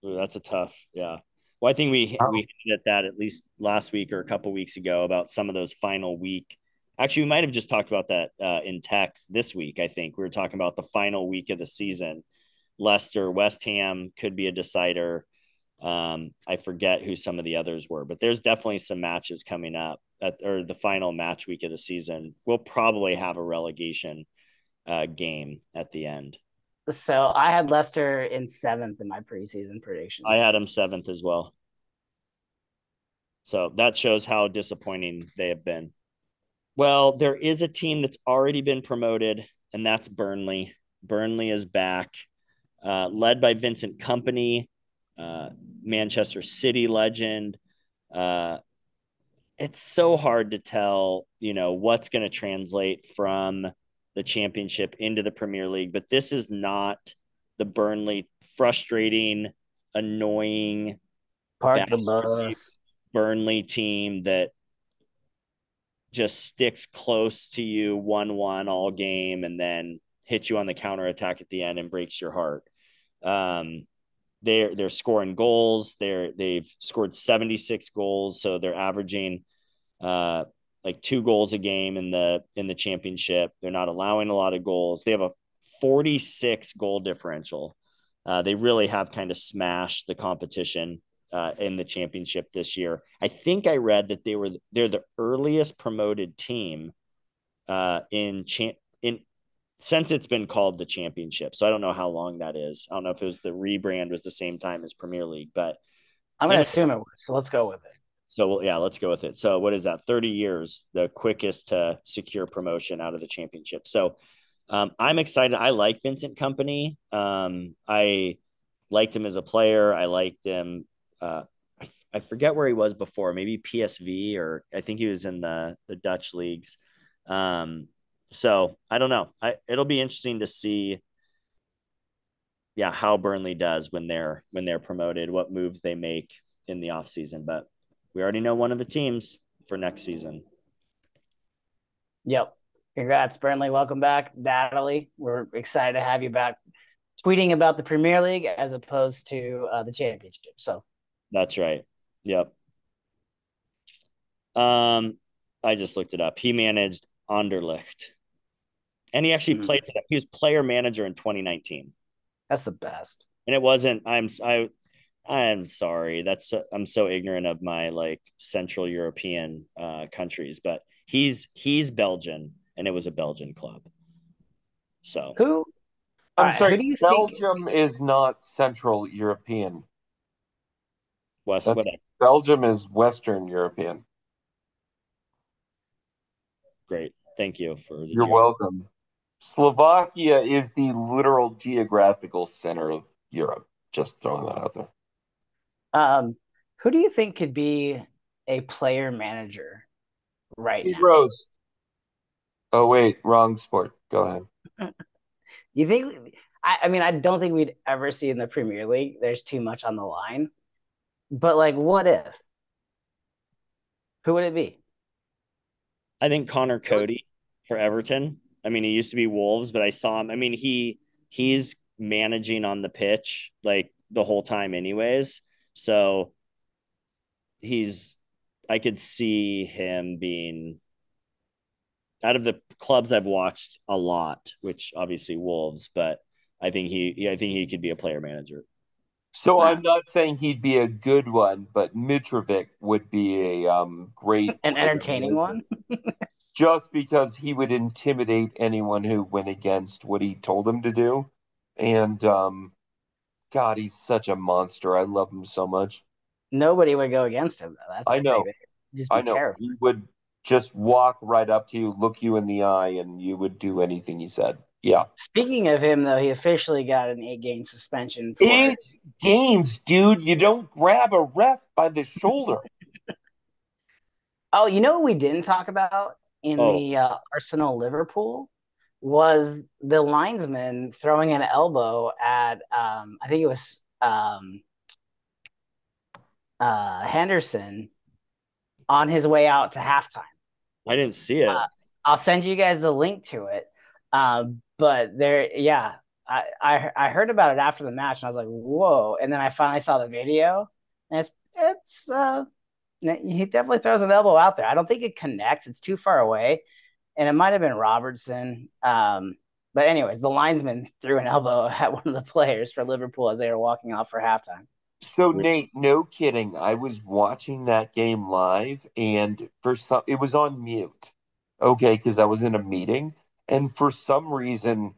Ooh, that's a tough, yeah. Well, I think we Wow. we hinted at that at least last week or a couple weeks ago about some of those final week. Actually, we might have just talked about that uh, in text this week. I think we were talking about the final week of the season. Leicester, West Ham could be a decider. Um, I forget who some of the others were, but there's definitely some matches coming up at or the final match week of the season. We'll probably have a relegation uh, game at the end. So I had Leicester in seventh in my preseason predictions. I had him seventh as well. So that shows how disappointing they have been. Well, there is a team that's already been promoted, and that's Burnley. Burnley is back, uh, led by Vincent Kompany, uh, Manchester City legend. Uh, it's so hard to tell, you know, what's going to translate from the championship into the Premier League, but this is not the Burnley frustrating, annoying Park the bus. Burnley team that just sticks close to you 1-1 all game and then hits you on the counter attack at the end and breaks your heart. Um, they're they're scoring goals. They're they've scored 76 goals, so they're averaging uh like two goals a game in the in the championship. They're not allowing a lot of goals. They have a 46 goal differential. Uh, they really have kind of smashed the competition uh, in the championship this year. I think I read that they were they're the earliest promoted team uh, in cha- in since it's been called the championship. So I don't know how long that is. I don't know if it was the rebrand was the same time as Premier League, but I'm going to assume it was. So let's go with it. So yeah, let's go with it. So what is that? 30 years, the quickest to secure promotion out of the championship. So um, I'm excited. I like Vincent Kompany. Um, I liked him as a player. I liked him. Uh, I, I forget where he was before. Maybe PSV or I think he was in the the Dutch leagues. Um, so I don't know. I, it'll be interesting to see. Yeah, how Burnley does when they're when they're promoted, what moves they make in the off season. But we already know one of the teams for next season. Yep. Congrats, Burnley. Welcome back, Natalie. We're excited to have you back tweeting about the Premier League as opposed to uh, the championship. So that's right. Yep. Um, I just looked it up. He managed Anderlecht, and he actually mm-hmm. played. He was player manager in 2019. That's the best. And it wasn't. I'm. I I'm sorry. That's I'm so ignorant of my like Central European uh, countries, but he's he's Belgian, and it was a Belgian club. So who? I'm right, sorry. Who Belgium think... is not Central European. West. What? Belgium is Western European. Great. Thank you for the. You're welcome. Slovakia is the literal geographical center of Europe. Just throwing that out there. Um, who do you think could be a player manager right Steve now? Rose. Oh wait, wrong sport. Go ahead. you think? I, I mean, I don't think we'd ever see in the Premier League. There's too much on the line. But like, what if? Who would it be? I think Conor Coady for Everton. I mean, he used to be Wolves, but I saw him. I mean, he he's managing on the pitch like the whole time, anyways. So he's I could see him being out of the clubs I've watched a lot, which obviously Wolves, but I think he I think he could be a player manager. So I'm not saying he'd be a good one, but Mitrovic would be a um, great an entertaining one. just because he would intimidate anyone who went against what he told them to do. And um, God, he's such a monster. I love him so much. Nobody would go against him. Though. That's I know. I know. Terrible. He would just walk right up to you, look you in the eye, and you would do anything he said. Yeah. Speaking of him, though, he officially got an eight-game suspension. For... Eight games, dude. You don't grab a ref by the shoulder. oh, you know what we didn't talk about in oh. the uh, Arsenal Liverpool was the linesman throwing an elbow at um, I think it was um, uh, Henderson on his way out to halftime. I didn't see it. Uh, I'll send you guys the link to it. Um, but there, yeah, I, I I heard about it after the match, and I was like, whoa! And then I finally saw the video, and it's it's uh, he definitely throws an elbow out there. I don't think it connects; it's too far away and it might have been Robertson. Um, but anyways, the linesman threw an elbow at one of the players for Liverpool as they were walking off for halftime. So Nate, no kidding. I was watching that game live, and for some, it was on mute. Okay, because I was in a meeting, and for some reason,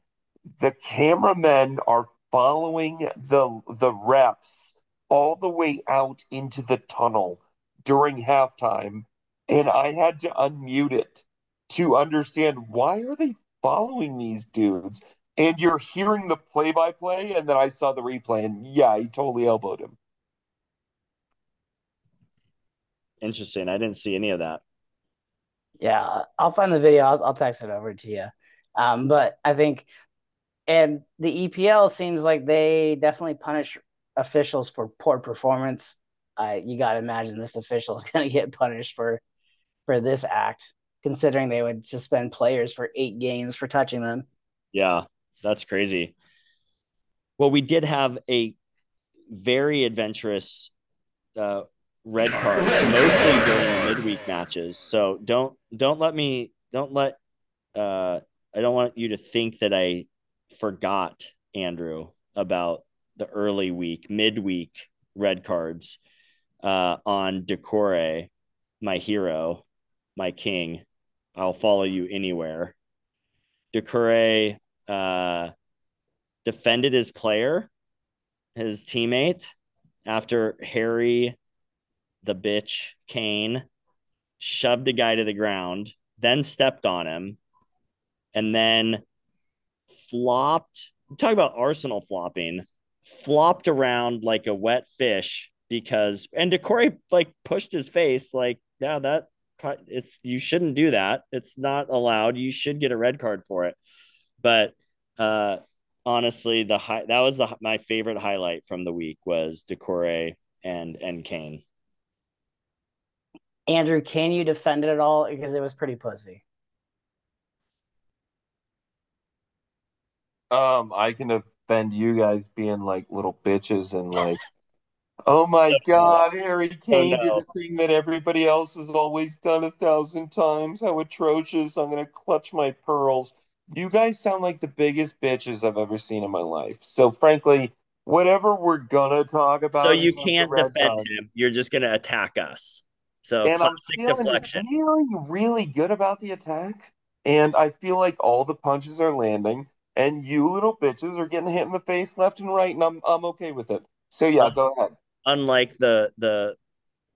the cameramen are following the the refs all the way out into the tunnel during halftime, and I had to unmute it to understand why are they following these dudes? And you're hearing the play by play, and then I saw the replay, and yeah, he totally elbowed him. Interesting. I didn't see any of that. Yeah, I'll find the video. I'll, I'll text it over to you. Um, but I think, and the EPL seems like they definitely punish officials for poor performance. Uh, you got to imagine this official is going to get punished for for this act considering they would suspend players for eight games for touching them. Yeah, that's crazy. Well, we did have a very adventurous uh, red cards, mostly during midweek matches. So don't don't let me don't let uh I don't want you to think that I forgot Andrew about the early week, midweek red cards uh on Doucouré, my hero, my king. I'll follow you anywhere. Doucouré uh defended his player, his teammate after Harry the bitch Kane shoved a guy to the ground, then stepped on him, and then flopped. Talk about Arsenal flopping, flopped around like a wet fish because and Doucouré like pushed his face like yeah that it's you shouldn't do that it's not allowed you should get a red card for it but uh honestly the high that was the my favorite highlight from the week was Doucouré and and Kane Andrew, can you defend it at all? Because it was pretty pussy. Um, I can defend you guys being like little bitches and like, oh my god, Harry Kane oh, no. did the thing that everybody else has always done a thousand times. How atrocious! I'm gonna clutch my pearls. You guys sound like the biggest bitches I've ever seen in my life. So frankly, whatever we're gonna talk about. So you can't defend him. You're just gonna attack us. So and classic I'm deflection. Really, really good about the attack. And I feel like all the punches are landing, and you little bitches are getting hit in the face left and right, and I'm I'm okay with it. So yeah, go ahead. Unlike the the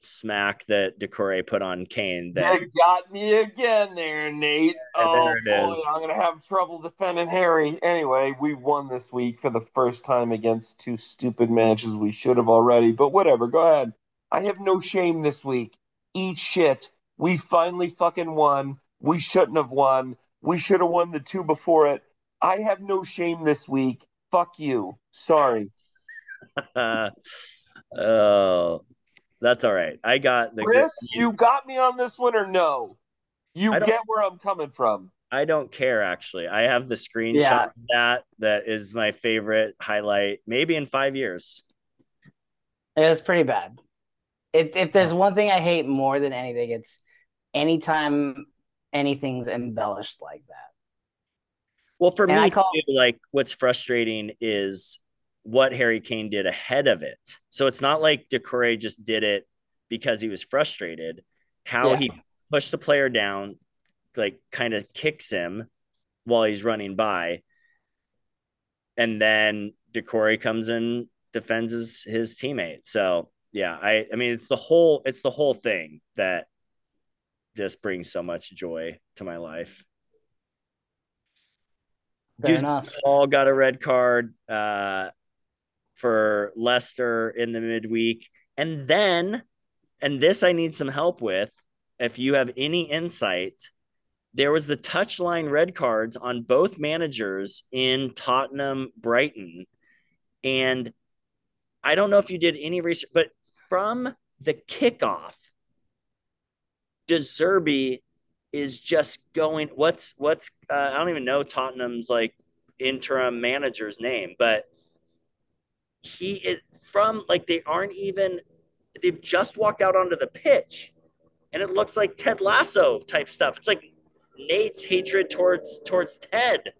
smack that Doucouré put on Kane. That you got me again there, Nate. Oh, boy, I'm gonna have trouble defending Harry. Anyway, we won this week for the first time against two stupid matches we should have already. But whatever, go ahead. I have no shame this week eat shit. We finally fucking won. We shouldn't have won. We should have won the two before it. I have no shame this week. Fuck you. Sorry. oh, that's all right. I got the Chris. Good... You got me on this one or no? You get where I'm coming from. I don't care actually. I have the screenshot yeah. of that. That is my favorite highlight. Maybe in five years. It was pretty bad. If if there's oh. one thing I hate more than anything, it's anytime anything's embellished like that. Well, for and me, call- like what's frustrating is what Harry Kane did ahead of it. So it's not like Doucouré just did it because he was frustrated. How yeah. he pushed the player down, like kind of kicks him while he's running by. And then Doucouré comes in, defends his, his teammate. So yeah, I I mean it's the whole it's the whole thing that just brings so much joy to my life. Fair enough. all got a red card uh, for Leicester in the midweek. And then, and this I need some help with. If you have any insight, there was the touchline red cards on both managers in Tottenham Brighton. And I don't know if you did any research, but from the kickoff, De Zerbi is just going. What's what's uh, I don't even know Tottenham's like interim manager's name, but he is from like they aren't even. They've just walked out onto the pitch, and it looks like Ted Lasso type stuff. It's like Nate's hatred towards towards Ted,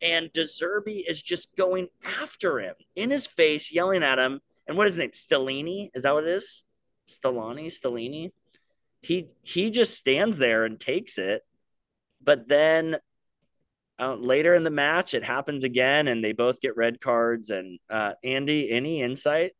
and de Zerbi is just going after him in his face, yelling at him and what is his name? Stellini? Is that what it is? Stellani? Stellini? He he just stands there and takes it. But then uh, later in the match, it happens again, and they both get red cards. And uh, Andy, any insight?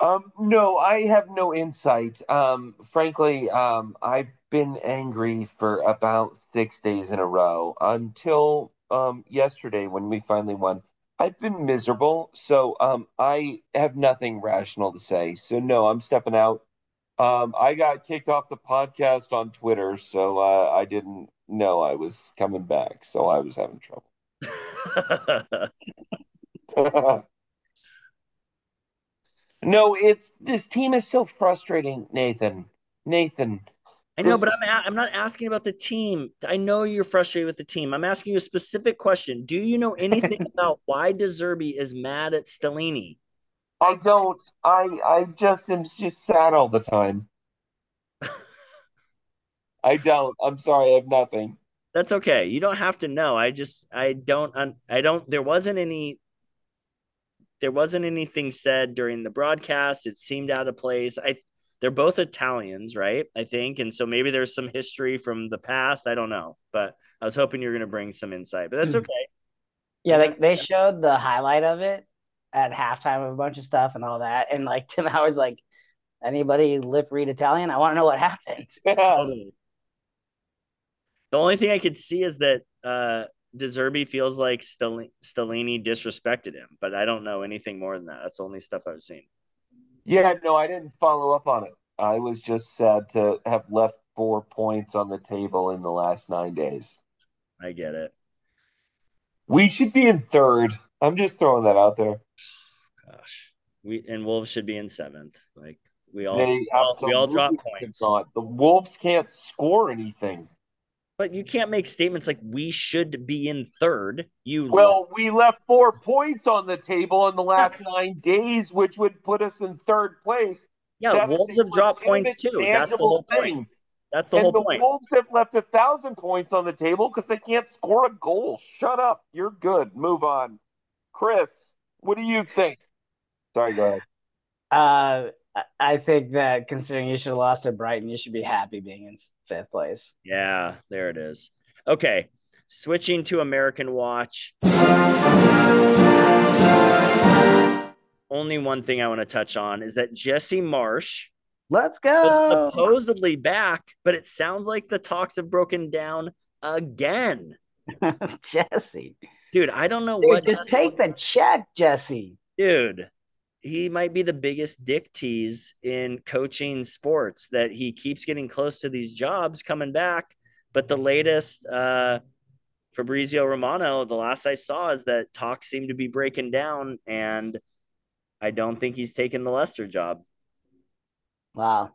Um, no, I have no insight. Um, frankly, um, I've been angry for about six days in a row until um, yesterday when we finally won. I've been miserable, so um, I have nothing rational to say. So no, I'm stepping out. Um, I got kicked off the podcast on Twitter, so uh, I didn't know I was coming back. So I was having trouble. no, it's this team is so frustrating, Nathan. Nathan, I know, but I'm a- I'm not asking about the team. I know you're frustrated with the team. I'm asking you a specific question. Do you know anything about why De Zerbi is mad at Stellini? I don't. I I just am just sad all the time. I don't. I'm sorry. I have nothing. That's okay. You don't have to know. I just I don't I don't there wasn't any there wasn't anything said during the broadcast. It seemed out of place. I they're both Italians, right? I think, and so maybe there's some history from the past. I don't know, but I was hoping you're going to bring some insight. But that's Hmm. okay. Yeah, they they showed the highlight of it at halftime of a bunch of stuff and all that. And like Tim Howard's like, anybody lip read Italian? I want to know what happened. Totally. The only thing I could see is that uh De Zerbi feels like Stel- Stellini disrespected him, but I don't know anything more than that. That's the only stuff I've seen. Yeah, no, I didn't follow up on it. I was just sad to have left four points on the table in the last nine days. I get it. We should be in third. I'm just throwing that out there. Gosh, we and Wolves should be in seventh. Like we all They we all drop points, not. The Wolves can't score anything. but you can't make statements like we should be in third. You Well, we left four points on the table in the last nine days, which would put us in third place. yeah, That Wolves have dropped points too. That's the whole point. thing. That's the and whole the point. Wolves have left a thousand points on the table because they can't score a goal. Shut up. You're good. Move on. Chris, what do you think? Sorry, go ahead. Uh, I- I think that considering you should have lost to Brighton, you should be happy being in fifth place. Yeah, there it is. Okay, switching to American Watch. Only one thing I want to touch on is that Jesse Marsch Let's was go. supposedly back, but it sounds like the talks have broken down again. Jesse. Dude, I don't know Dude, what just take the check, Jesse. dude. He might be the biggest dick tease in coaching sports that he keeps getting close to these jobs coming back. But the latest uh Fabrizio Romano, the last I saw is that talks seem to be breaking down, and I don't think he's taking the Leicester job. Wow.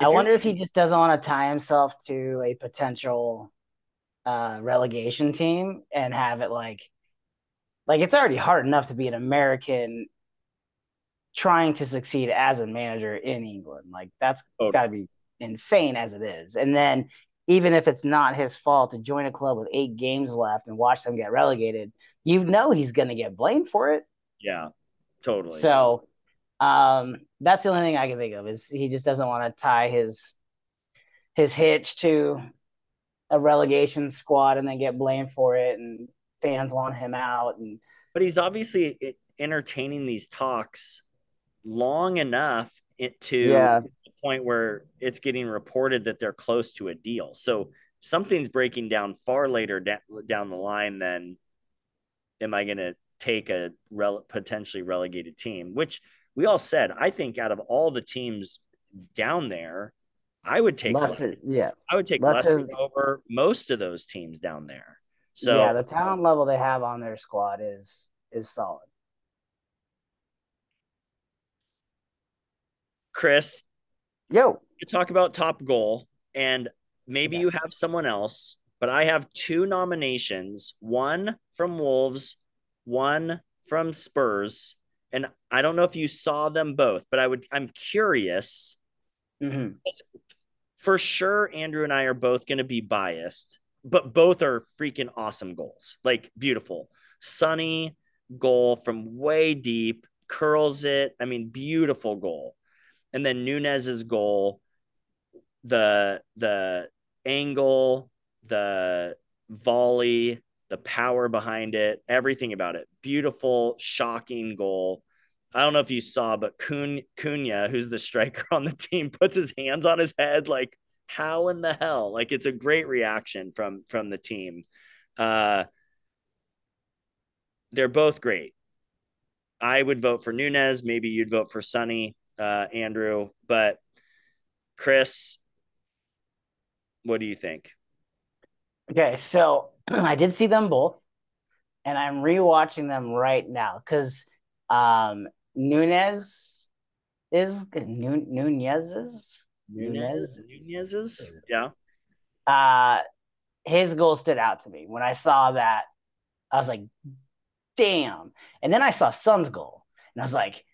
If I wonder if he just doesn't want to tie himself to a potential uh, relegation team and have it like, like it's already hard enough to be an American trying to succeed as a manager in England. Like that's Totally. got to be insane as it is. And then even if it's not his fault to join a club with eight games left and watch them get relegated, you know he's going to get blamed for it. Yeah, totally. So um that's the only thing I can think of is he just doesn't want to tie his his hitch to a relegation squad and then get blamed for it and fans want him out and but he's obviously entertaining these talks long enough it to Yeah. the point where it's getting reported that they're close to a deal. So something's breaking down far later da- down the line than am I going to take a rel- potentially relegated team, which we all said, I think out of all the teams down there, I would take Leicester, Leicester. yeah. I would take Leicester over most of those teams down there. So yeah, the talent level they have on their squad is is solid. Chris, Yo, you talk about top goal, and maybe Yeah. you have someone else, but I have two nominations one from Wolves, one from Spurs. And I don't know if you saw them both, but I would I'm curious. hmm For sure, Andrew and I are both going to be biased, but both are freaking awesome goals. Like beautiful. Sonny goal from way deep, curls it. I mean, beautiful goal. And then Nunes's goal, the the angle, the volley, the power behind it, everything about it. Beautiful, shocking goal. I don't know if you saw, but Cunha, who's the striker on the team, puts his hands on his head like, how in the hell? Like it's a great reaction from from the team. Uh they're both great. I would vote for Nunes. Maybe you'd vote for Sonny, uh, Andrew. But Chris, what do you think? Okay, so I did see them both, and I'm rewatching them right now because um, Nunes is Nu- Nunes's Nunes, Nunes's, yeah, uh, his goal stood out to me when I saw that. I was like, "Damn!" And then I saw Son's goal, And I was like,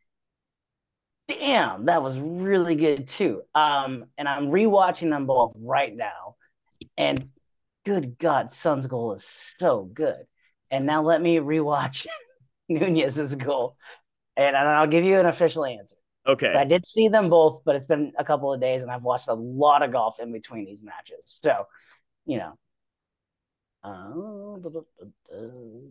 damn, that was really good too. Um, and I'm rewatching them both right now. And good God, Son's goal is so good. And now let me rewatch Nunes's goal. And I'll give you an official answer. Okay. But I did see them both, but it's been a couple of days and I've watched a lot of golf in between these matches. So, you know. Uh,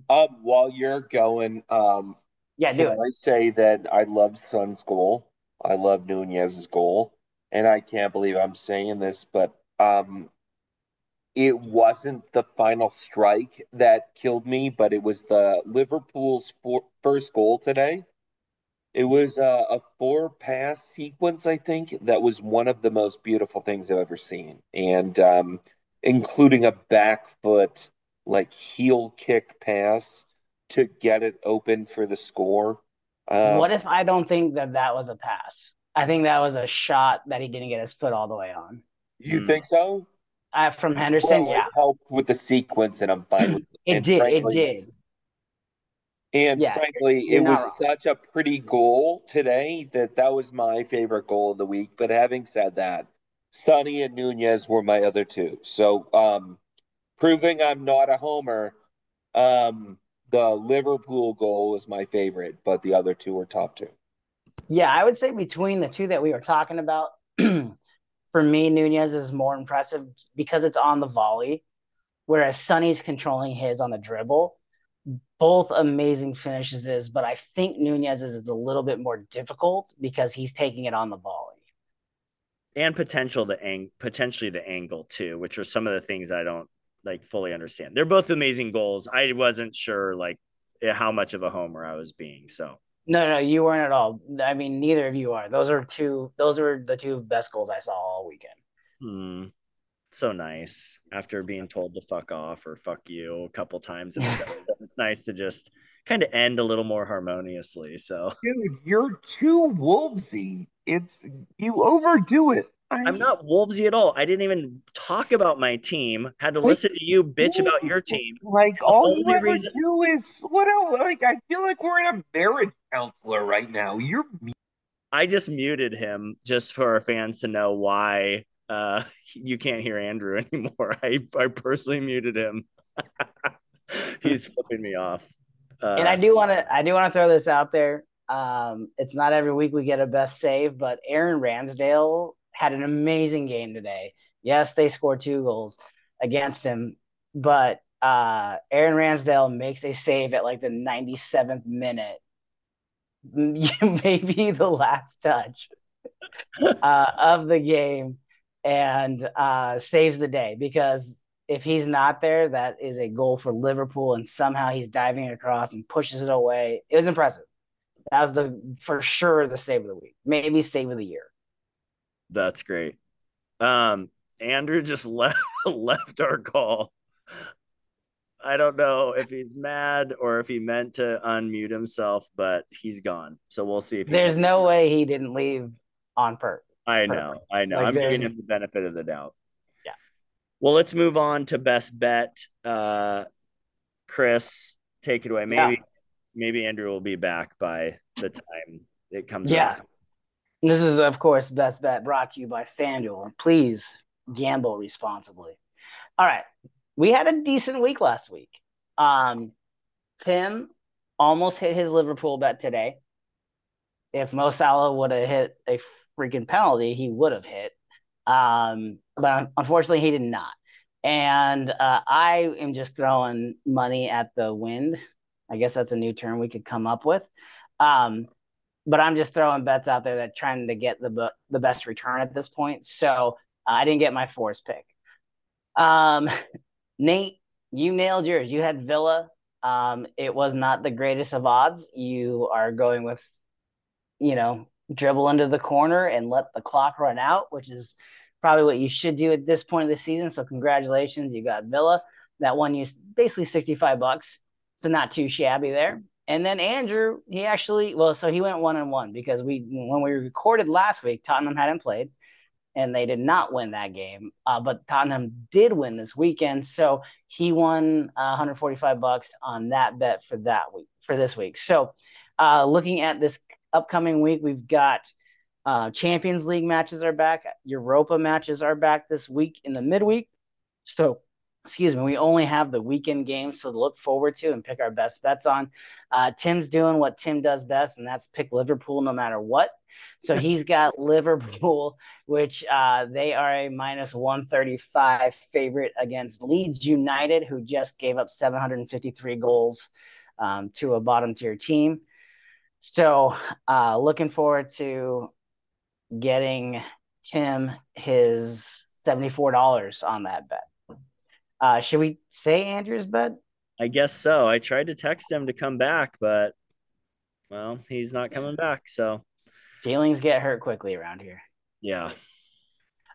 Um, while you're going, um, yeah, do can it. I say that I love Son's goal. I love Nunes's goal, and I can't believe I'm saying this, but um, it wasn't the final strike that killed me, but it was the Liverpool's for, first goal today. It was a, a four pass sequence, I think, that was one of the most beautiful things I've ever seen, and um, including a back foot like heel kick pass to get it open for the score. Um, what if I don't think that that was a pass? I think that was a shot that he didn't get his foot all the way on. you Hmm. think so? Uh, from Henderson, Well, yeah, it helped with the sequence, and I'm fine with it. it and did. It did. And Yeah, frankly, it was wrong. such a pretty goal today that that was my favorite goal of the week. But having said that, Sonny and Nunes were my other two. So, um, proving I'm not a homer, um, the Liverpool goal was my favorite, but the other two were top two. Yeah, I would say between the two that we were talking about, for me, Nunes is more impressive because it's on the volley, whereas Sonny's controlling his on the dribble. Both amazing finishes is, but I think Nunes's is a little bit more difficult because he's taking it on the volley. and potential the ang- potentially the angle too, which are some of the things I don't like fully understand. They're both amazing goals. I wasn't sure like eh, how much of a homer I was being. So No, no, you weren't at all. I mean, neither of you are. Those are two. Those are the two best goals I saw all weekend. hmm, so nice after being told to fuck off or fuck you a couple times in this episode. It's nice to just kind of end a little more harmoniously. So Dude, you're too wolvesy. It's you overdo it. I'm not Wolvesy at all. I didn't even talk about my team. Had to listen to you bitch about your team. Like all only you ever reason- do is what? el- Like I feel like we're in a marriage counselor right now. You're I just muted him just for our fans to know why uh, you can't hear Andrew anymore. I, I personally muted him. He's flipping me off. Uh, and I do want to I do want to throw this out there. Um, it's not every week we get a best save, but Aaron Ramsdale had an amazing game today. Yes, they scored two goals against him, but uh, Aaron Ramsdale makes a save at like the 97th minute, maybe the last touch uh, of the game, and uh, saves the day because if he's not there, that is a goal for Liverpool, and somehow he's diving across and pushes it away. It was impressive. That was the for sure the save of the week, maybe save of the year. That's great. Um, Andrew just left left our call. I don't know if he's mad or if he meant to unmute himself, but he's gone. So we'll see if he There's no way he didn't leave on purpose. I know, I know. Like, I'm giving him the benefit of the doubt. Yeah. Well, let's move on to best bet. Uh, Chris, take it away. Yeah. Maybe, maybe Andrew will be back by the time it comes. Yeah. This is, of course, best bet brought to you by FanDuel. Please gamble responsibly. All right. We had a decent week last week. Um, Tim almost hit his Liverpool bet today. If Mo Salah would have hit a freaking penalty, he would have hit. Um, but unfortunately, he did not. And uh, I am just throwing money at the wind. I guess that's a new term we could come up with. Um, but I'm just throwing bets out there that trying to get the the best return at this point. So uh, I didn't get my force pick. Um, Nate, you nailed yours. You had Villa. Um, it was not the greatest of odds. You are going with, you know, dribble into the corner and let the clock run out, which is probably what you should do at this point of the season. So congratulations, you got Villa. That one you basically 65 bucks. So not too shabby there. And then Andrew, he actually well, so he went one and one because we when we recorded last week, Tottenham hadn't played and they did not win that game. Uh, but Tottenham did win this weekend, so he won uh, 145 bucks on that bet for that week for this week. So Uh, looking at this upcoming week, we've got uh, Champions League matches are back. Europa matches are back this week in the midweek. So, excuse me, we only have the weekend games to look forward to and pick our best bets on. Uh, Tim's doing what Tim does best, and that's pick Liverpool no matter what. So he's got Liverpool, which uh, they are a minus 135 favorite against Leeds United, who just gave up 753 goals um, to a bottom tier team. So, uh, looking forward to getting Tim his $74 on that bet. Uh, should we say Andrew's bet? I guess so. I tried to text him to come back, but well, he's not coming back. So feelings get hurt quickly around here. Yeah.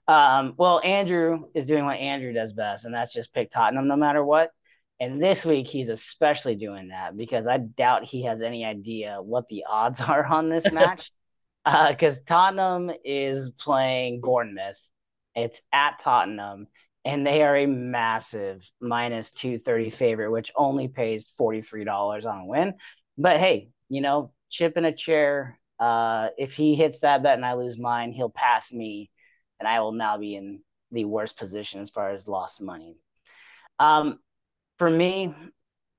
Um, well, Andrew is doing what Andrew does best, and that's just pick Tottenham no matter what. And this week he's especially doing that because I doubt he has any idea what the odds are on this match because uh, Tottenham is playing Bournemouth. It's at Tottenham, and they are a massive minus 230 favorite, which only pays $43 on a win. But hey, you know, chip in a chair. Uh, if he hits that bet and I lose mine, he'll pass me, and I will now be in the worst position as far as lost money. Um, for me,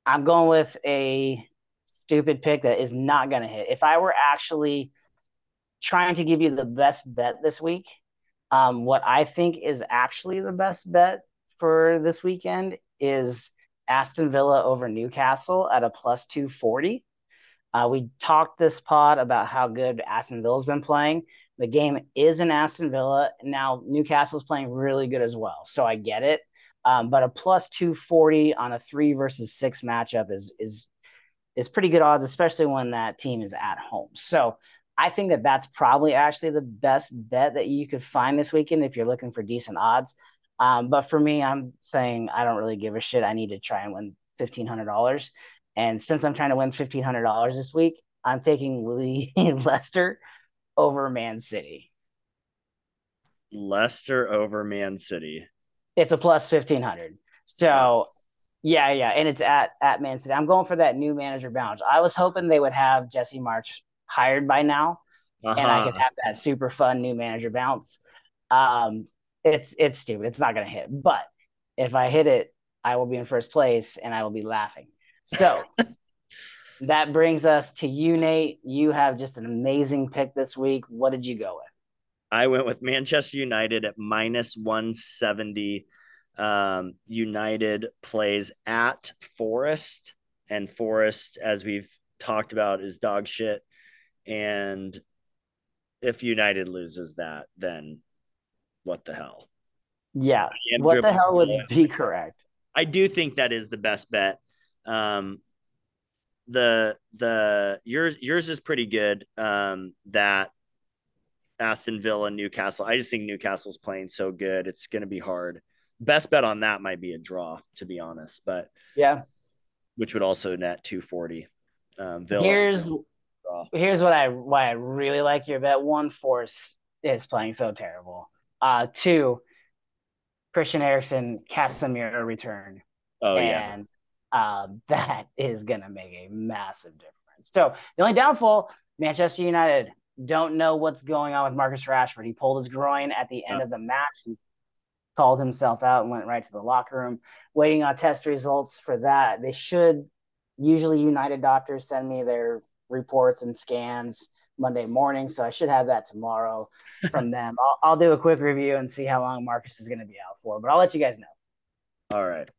I'm going with a stupid pick that is not going to hit. If I were actually trying to give you the best bet this week. Um, what I think is actually the best bet for this weekend is Aston Villa over Newcastle at a plus 240. Uh, we talked this pod about how good Aston Villa's been playing. The game is in Aston Villa. Now, Newcastle's playing really good as well. So I get it. Um, but a plus 240 on a three versus six matchup is, is, is pretty good odds, especially when that team is at home. So I think that that's probably actually the best bet that you could find this weekend if you're looking for decent odds. Um, but for me, I'm saying I don't really give a shit. I need to try and win fifteen hundred dollars, and since I'm trying to win fifteen hundred dollars this week, I'm taking Leicester over Man City. Leicester over Man City. It's a plus fifteen hundred. So, yeah, yeah, and it's at at Man City. I'm going for that new manager bounce. I was hoping they would have Jesse Marsch hired by now, uh-huh. and I could uh-huh. have that super fun new manager bounce. Um, it's it's stupid. It's not gonna hit, but if I hit it, I will be in first place and I will be laughing. So that brings us to you, Nate. You have just an amazing pick this week. What did you go with? I went with Manchester United at minus 170. Um, United plays at Forest, and Forest, as we've talked about, is dog shit. And if United loses that, then what the hell? Yeah. What the hell would be correct? I do think that is the best bet. Um, the the yours yours is pretty good. Um, that Aston Villa, Newcastle. I just think Newcastle's playing so good. It's going to be hard. Best bet on that might be a draw, to be honest. But yeah, which would also net two forty. Um, Villa. Here's here's what I why I really like your bet. One, Forest is playing so terrible. Uh, two, Christian Eriksen, Casemiro return. Oh and, yeah, uh, that is gonna make a massive difference. So the only downfall, Manchester United don't know what's going on with Marcus Rashford. He pulled his groin at the end yeah. of the match. He called himself out and went right to the locker room, waiting on test results for that. They should usually United doctors send me their reports and scans Monday morning. So I should have that tomorrow from them. I'll, I'll do a quick review and see how long Marcus is going to be out for, but I'll let you guys know. All right.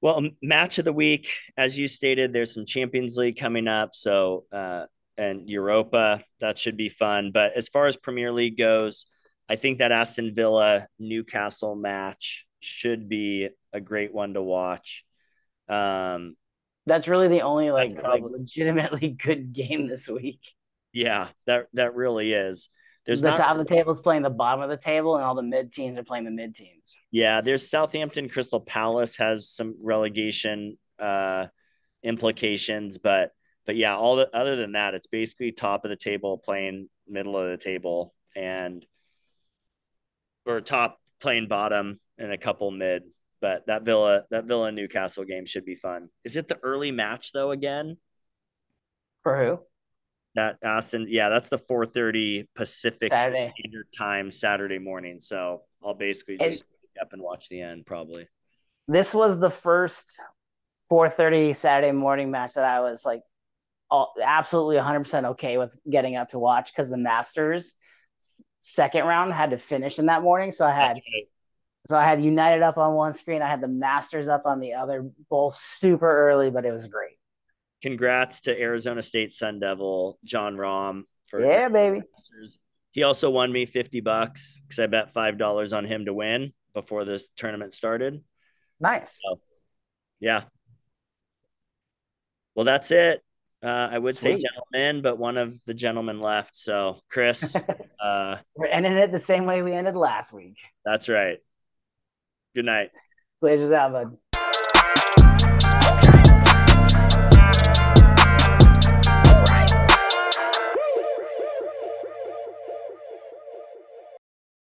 Well, match of the week, as you stated, there's some Champions League coming up. So, uh, and Europa, that should be fun. But as far as Premier League goes, I think that Aston Villa Newcastle match should be a great one to watch. Um, that's really the only like, probably, like legitimately good game this week. Yeah, that that really is. There's the not, top of the table is playing the bottom of the table, and all the mid teams are playing the mid teams. Yeah, there's Southampton. Crystal Palace has some relegation uh, implications, but but yeah, all the other than that, it's basically top of the table playing middle of the table, and or top playing bottom and a couple mid. But that Villa that Villa Newcastle game should be fun. Is it the early match though again? For who? That Aston, yeah, that's the 4:30 Pacific Saturday. Standard Time Saturday morning. So I'll basically just wake up and watch the end probably. This was the first 4:30 Saturday morning match that I was like all, absolutely 100% okay with getting up to watch because the Masters second round had to finish in that morning. So I had so I had United up on one screen, I had the Masters up on the other, both super early, but it was great. Congrats to Arizona State Sun Devil Jon Rahm for Yeah, baby. Masters. He also won me 50 bucks because I bet five dollars on him to win before this tournament started. Nice. Yeah. Well, that's it. Uh, I would say gentlemen, but one of the gentlemen left. So, Chris, uh, We're ending it the same way we ended last week. that's right. Good night. Blazers out, bud.